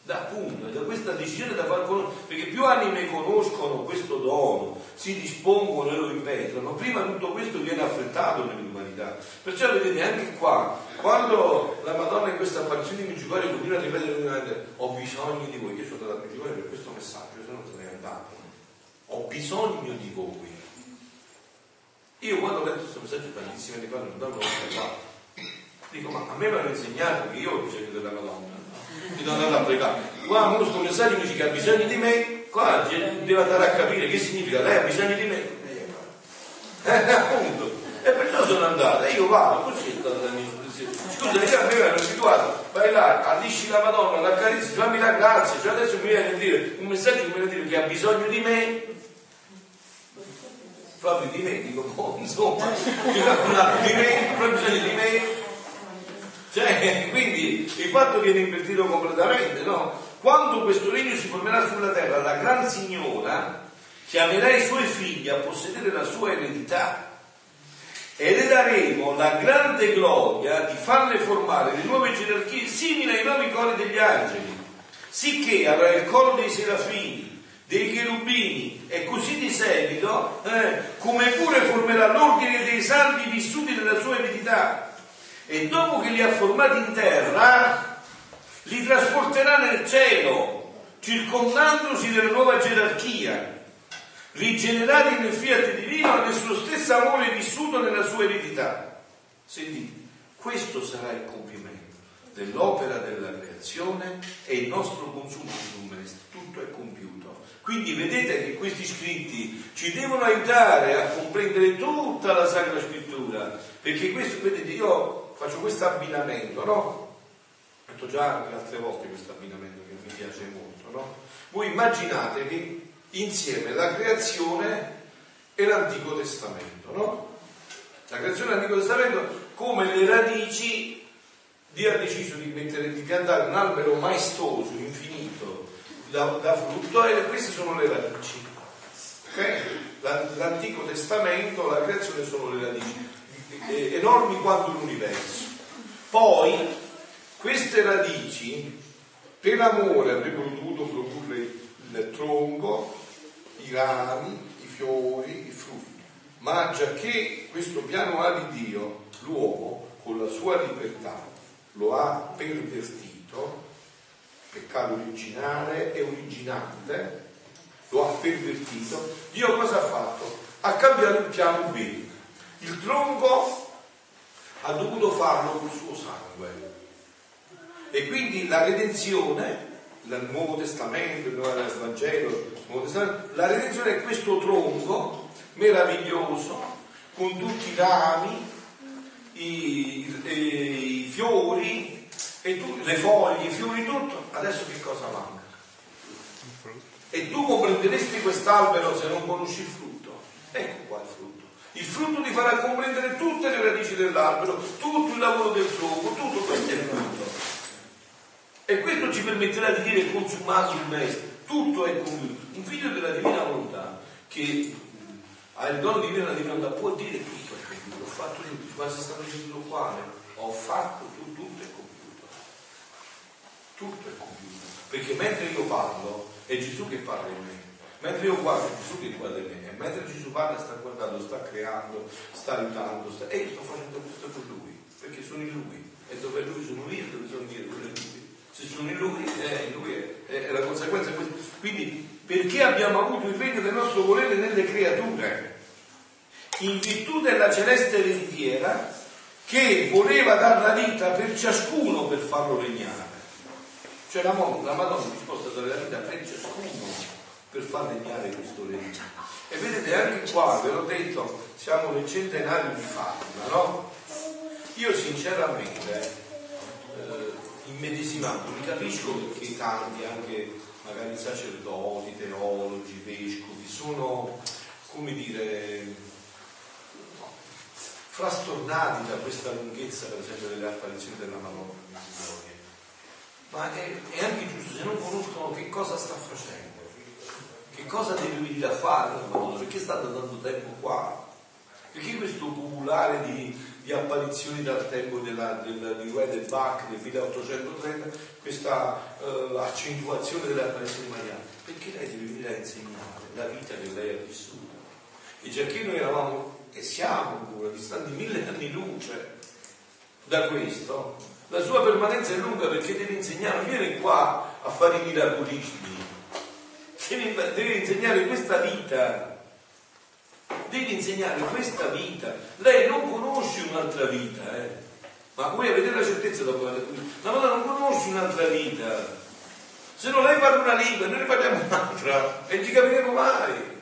da appunto, da questa decisione da far conoscere, perché più anime conoscono questo dono, si dispongono e lo impetrano, prima tutto questo viene affrettato nell'umanità. Perciò vedete anche qua, quando la Madonna in questa apparizione di Meggiugorio continua a ripetere ho bisogno di voi, che sono da Meggiugorio per questo messaggio, se no ne andato. Ho bisogno di voi. Io quando ho letto questo messaggio tantissimi anni fa, non l'ho fatto. Dico, ma a me mi hanno insegnato che io ho bisogno della Madonna non andare a pregare. Qua questo messaggio dice che ha bisogno di me, qua deve andare a capire che significa lei ha bisogno di me. Eh, appunto. E perciò sono andato, e io vado, così è stata la mia espressione. Scusa, io a me mi hanno abituato, vai là, allisci la Madonna, la carizzi, fammi la grazia, cioè adesso mi viene a dire un messaggio che mi viene a dire che ha bisogno di me. Proprio di me, dico, boh, insomma, di me, proprio bisogno di me. Cioè, quindi il fatto viene invertito completamente, no? Quando questo regno si formerà sulla terra, la gran signora chiamerà i suoi figli a possedere la sua eredità ed le daremo la grande gloria di farle formare le nuove gerarchie simili ai nuovi cori degli angeli, sicché avrà il coro dei serafini, dei cherubini e così di seguito, eh, come pure formerà l'ordine dei santi vissuti nella sua eredità e dopo che li ha formati in terra, li trasporterà nel cielo, circondandosi della nuova gerarchia, rigenerati nel fiat divino e nel suo stesso amore vissuto nella sua eredità. Sentite, questo sarà il compimento dell'opera della creazione e il nostro consumo di tutto è compiuto. Quindi vedete che questi scritti ci devono aiutare a comprendere tutta la Sacra Scrittura, perché questo, vedete, io faccio questo abbinamento, no? Ho detto già altre volte questo abbinamento che mi piace molto, no? Voi immaginatevi insieme la creazione e l'Antico Testamento, no? La creazione dell'Antico Testamento come le radici Dio ha deciso di, mettere, di piantare un albero maestoso, infinito, da, da frutto e queste sono le radici. Okay? L'Antico Testamento, la creazione sono le radici eh, enormi quanto l'universo. Poi queste radici, per amore, avrebbero dovuto produrre il tronco, i rami, i fiori, i frutti. Ma già che questo piano A di Dio, l'uomo, con la sua libertà, lo ha pervertito, peccato originale e originante, lo ha pervertito, Dio cosa ha fatto? Ha cambiato il piano B il tronco ha dovuto farlo col suo sangue. E quindi la redenzione, il Nuovo Testamento, il Vangelo, il Nuovo Testamento, la redenzione è questo tronco meraviglioso, con tutti i rami, i, i, i fiori, tu, le foglie, i fiori, tutto. Adesso che cosa manca? E tu comprenderesti quest'albero se non conosci il frutto? Ecco qua il frutto. Il frutto ti farà comprendere tutte le radici dell'albero, tutto il lavoro del tronco, tutto questo è il frutto. E questo ci permetterà di dire consumato il maestro, tutto è compiuto. Un figlio della divina volontà che ha il dono divino della divina volontà può dire tutto è compiuto, ho fatto tutto, quasi sta dicendo quale, ho fatto tutto, tutto è compiuto. Tutto è compiuto. Perché mentre io parlo è Gesù che parla in me. Mentre io guardo Gesù che guarda me, mentre Gesù parla sta guardando, sta creando, sta aiutando, sta... e io sto facendo questo per lui, perché sono in lui, e dove lui sono io, dove sono io, dove è lui. Se sono in lui, eh, in lui è, è, è la conseguenza. Quindi, perché abbiamo avuto il regno del nostro volere nelle creature? In virtù della celeste ereditiera che voleva dar la vita per ciascuno per farlo regnare. Cioè la, la Madonna è disposta a dare la vita per ciascuno per far regnare questo regno. E vedete anche qua, ve l'ho detto, siamo nel centenario di Fatima, no? Io sinceramente, eh, immedesimato, mi capisco perché tanti, anche magari sacerdoti, teologi, vescovi, sono, come dire, frastornati da questa lunghezza, per esempio, delle apparizioni della Madonna ma è, è anche giusto se non conoscono che cosa sta facendo Che cosa deve venire a fare? Perché sta da tanto tempo qua? Perché questo popolare di, di apparizioni dal tempo della, della, di Wed Bach del 1830, questa uh, accentuazione delle apparizioni mariane? Perché lei deve venire a insegnare la vita che lei ha vissuto. E già che noi eravamo e siamo ancora distanti mille anni luce da questo, la sua permanenza è lunga perché deve insegnare, viene qua a fare i miracolisti, deve, deve insegnare questa vita, deve insegnare questa vita. Lei non conosce un'altra vita, eh? ma voi avete la certezza dopo la la Madonna non conosce un'altra vita. Se non lei parla una lingua, noi ne parliamo un'altra e non ci capiremo mai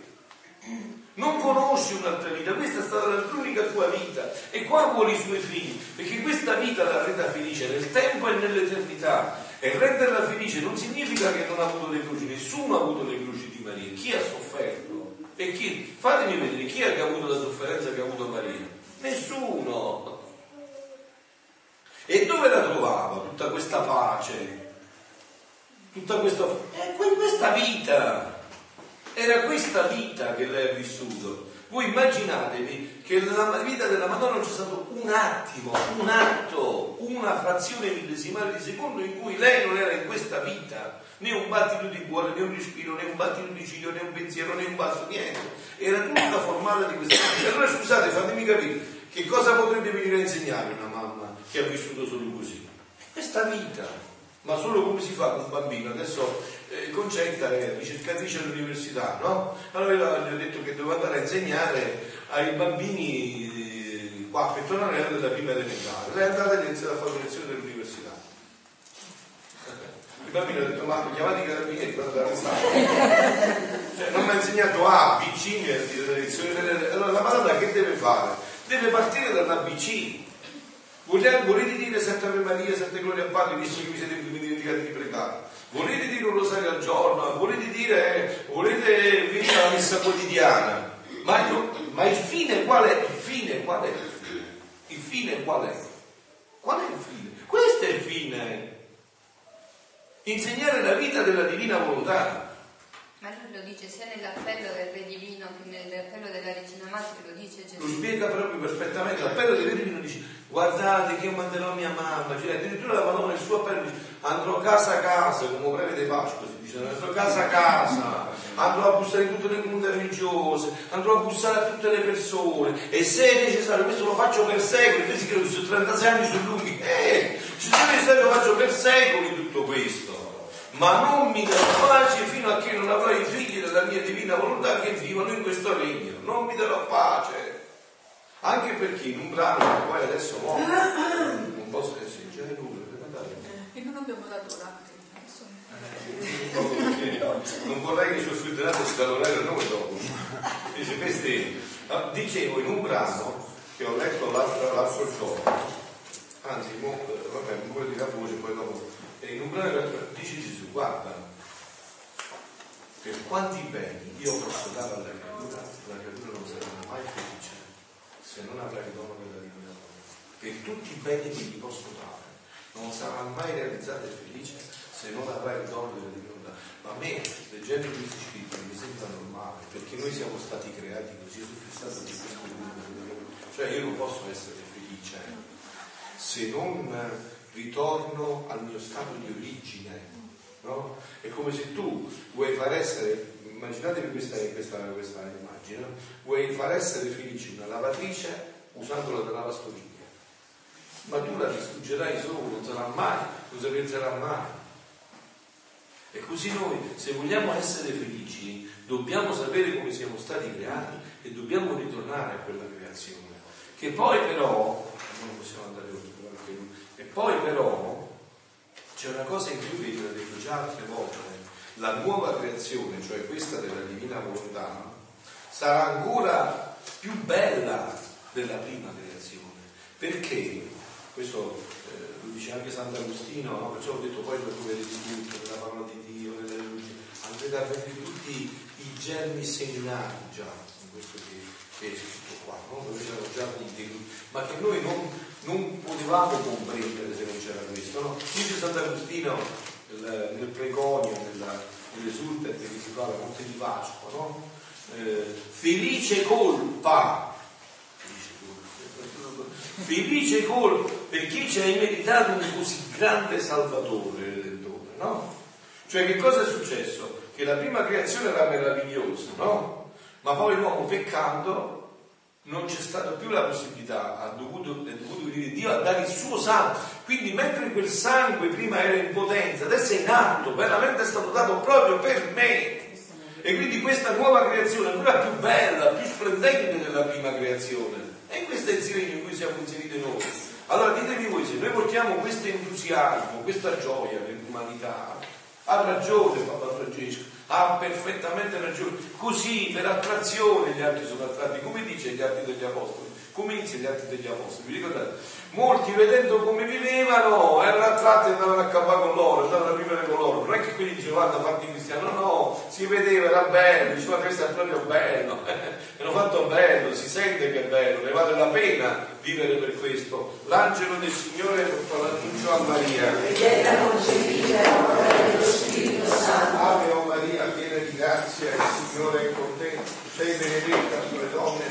non conosce un'altra vita, questa è stata l'unica sua vita e qua vuole i suoi figli, perché questa vita la renda felice nel tempo e nell'eternità. E renderla felice non significa che non ha avuto le croci, nessuno ha avuto le croci di Maria, chi ha sofferto? E chi? Fatemi vedere chi ha avuto la sofferenza che ha avuto Maria? Nessuno. E dove la trovava tutta questa pace? Tutta questa... Eh, questa vita era questa vita che lei ha vissuto. Voi immaginatevi che nella vita della Madonna c'è stato un attimo, un atto, una frazione millesimale di secondo in cui lei non era in questa vita, né un battito di cuore, né un respiro, né un battito di ciglio, né un pensiero, né un basso, niente. Era tutta formata di questa vita. Allora scusate, fatemi capire, che cosa potrebbe venire a insegnare una mamma che ha vissuto solo così? Questa vita ma solo come si fa con un bambino. Adesso eh, Concetta è ricercatrice all'università, no? Allora gli ho detto che devo andare a insegnare ai bambini eh, qua a Petronarella della prima elementare. Lei è andata e ha iniziato a fare lezione dell'università. Il bambino ha detto, ma chiamate i carabinieri andare cioè, non mi ha insegnato A, B, C, allora la Madonna che deve fare? Deve partire dall'ABC Volete dire Santa Maria, Santa Gloria al Padre, visto che vi siete dimenticati di pregare? Volete dire un rosario al giorno? Volete dire, volete venire alla messa quotidiana? Ma, io, ma il fine qual è? Il fine qual è? Il fine qual è? Qual è il fine? Questo è il fine. Insegnare la vita della divina volontà. Ma lui lo dice sia nell'appello del Re Divino che nell'appello della Regina Madre, lo dice Gesù. Lo spiega proprio perfettamente. L'appello del Re Divino dice guardate che io manderò mia mamma, cioè, addirittura la Madonna nel suo appello dice andrò casa a casa, come prevede Pasqua si dice, andrò casa a casa, andrò a bussare in tutte le comunità religiose, andrò a bussare a tutte le persone e se è necessario, questo lo faccio per secoli, credo che sono 36 anni sono lunghi, eh, se è necessario lo faccio per secoli tutto questo ma non mi darò pace fino a che non avrò i figli della mia divina volontà che vivono in questo regno. Non mi darò pace. Anche perché in un brano che poi adesso muore, non posso leggere nulla, e non abbiamo dato l'atto. Non vorrei che i suoi fruttinato si dall'orario noi dopo. Dice, questi, ah, dicevo in un brano che ho letto l'altro, l'altro giorno, anzi, mo, vabbè, non voglio dire a voce, poi dopo e in un brano dice Gesù, guarda, per quanti beni io posso dare alla creatura, la creatura non sarà mai felice se non avrà il dono della divina Per tutti i beni che gli posso dare, non sarà mai realizzata e felice se non avrà il dono della divinità. Ma a me, leggendo questi scritti, mi sembra normale, perché noi siamo stati creati così, sono fissato di questo mondo. Cioè io non posso essere felice se non ritorno al mio stato di origine. No? È come se tu vuoi far essere, immaginatevi questa, questa, questa immagine, vuoi far essere felice una lavatrice usandola da lavastoviglie. Ma tu la distruggerai solo, non sarà mai, non si penserà mai. E così noi, se vogliamo essere felici, dobbiamo sapere come siamo stati creati e dobbiamo ritornare a quella creazione. Che poi però, non possiamo andare oltre, poi però c'è una cosa in più che vi ho detto già altre volte, la nuova creazione, cioè questa della divina volontà, sarà ancora più bella della prima creazione. Perché? Questo eh, lo dice anche Sant'Agostino, no? perciò ho detto poi lo troverete tutto, nella parola di Dio, nelle luci, andrete a vedere tutti i germi seminati già in questo che, che è scritto qua, no? dove c'erano già dei, ma che noi non, non potevamo comprendere se non c'era questo. No? Dice Sant'Agostino nel, nel preconio, nella, nelle risulta che si fa la notte di Pasqua, no? Eh, felice colpa, felice colpa per chi ci ha immeritato un così grande salvatore, redentore, no? Cioè che cosa è successo? Che la prima creazione era meravigliosa, no? Ma poi l'uomo peccando non c'è stata più la possibilità, ha dovuto, è dovuto venire Dio a dare il suo sangue. Quindi mentre quel sangue prima era in potenza, adesso è in atto, veramente è stato dato proprio per me. E quindi questa nuova creazione è ancora più bella, più splendente della prima creazione. E questo è il segno in cui siamo inseriti noi. Allora ditemi voi, se noi portiamo questo entusiasmo, questa gioia nell'umanità, ha ragione Papa Francesco, ha perfettamente ragione. Così per attrazione gli altri sono attratti, come dice gli atti degli apostoli. Come inizia gli atti degli apostoli? Vi ricordate? Molti vedendo come vivevano erano attratti e andavano a campare con loro, andavano a vivere con loro. Non è che quelli dicevano guarda fatti cristiano, no, no, si vedeva, era bello, diceva questo è proprio bello, hanno fatto bello, si sente che è bello, ne vale la pena vivere per questo. L'angelo del Signore portò l'annuncio a Maria. Ave o Maria, piena di Grazie, il Signore con te. Sei benedetta sulle donne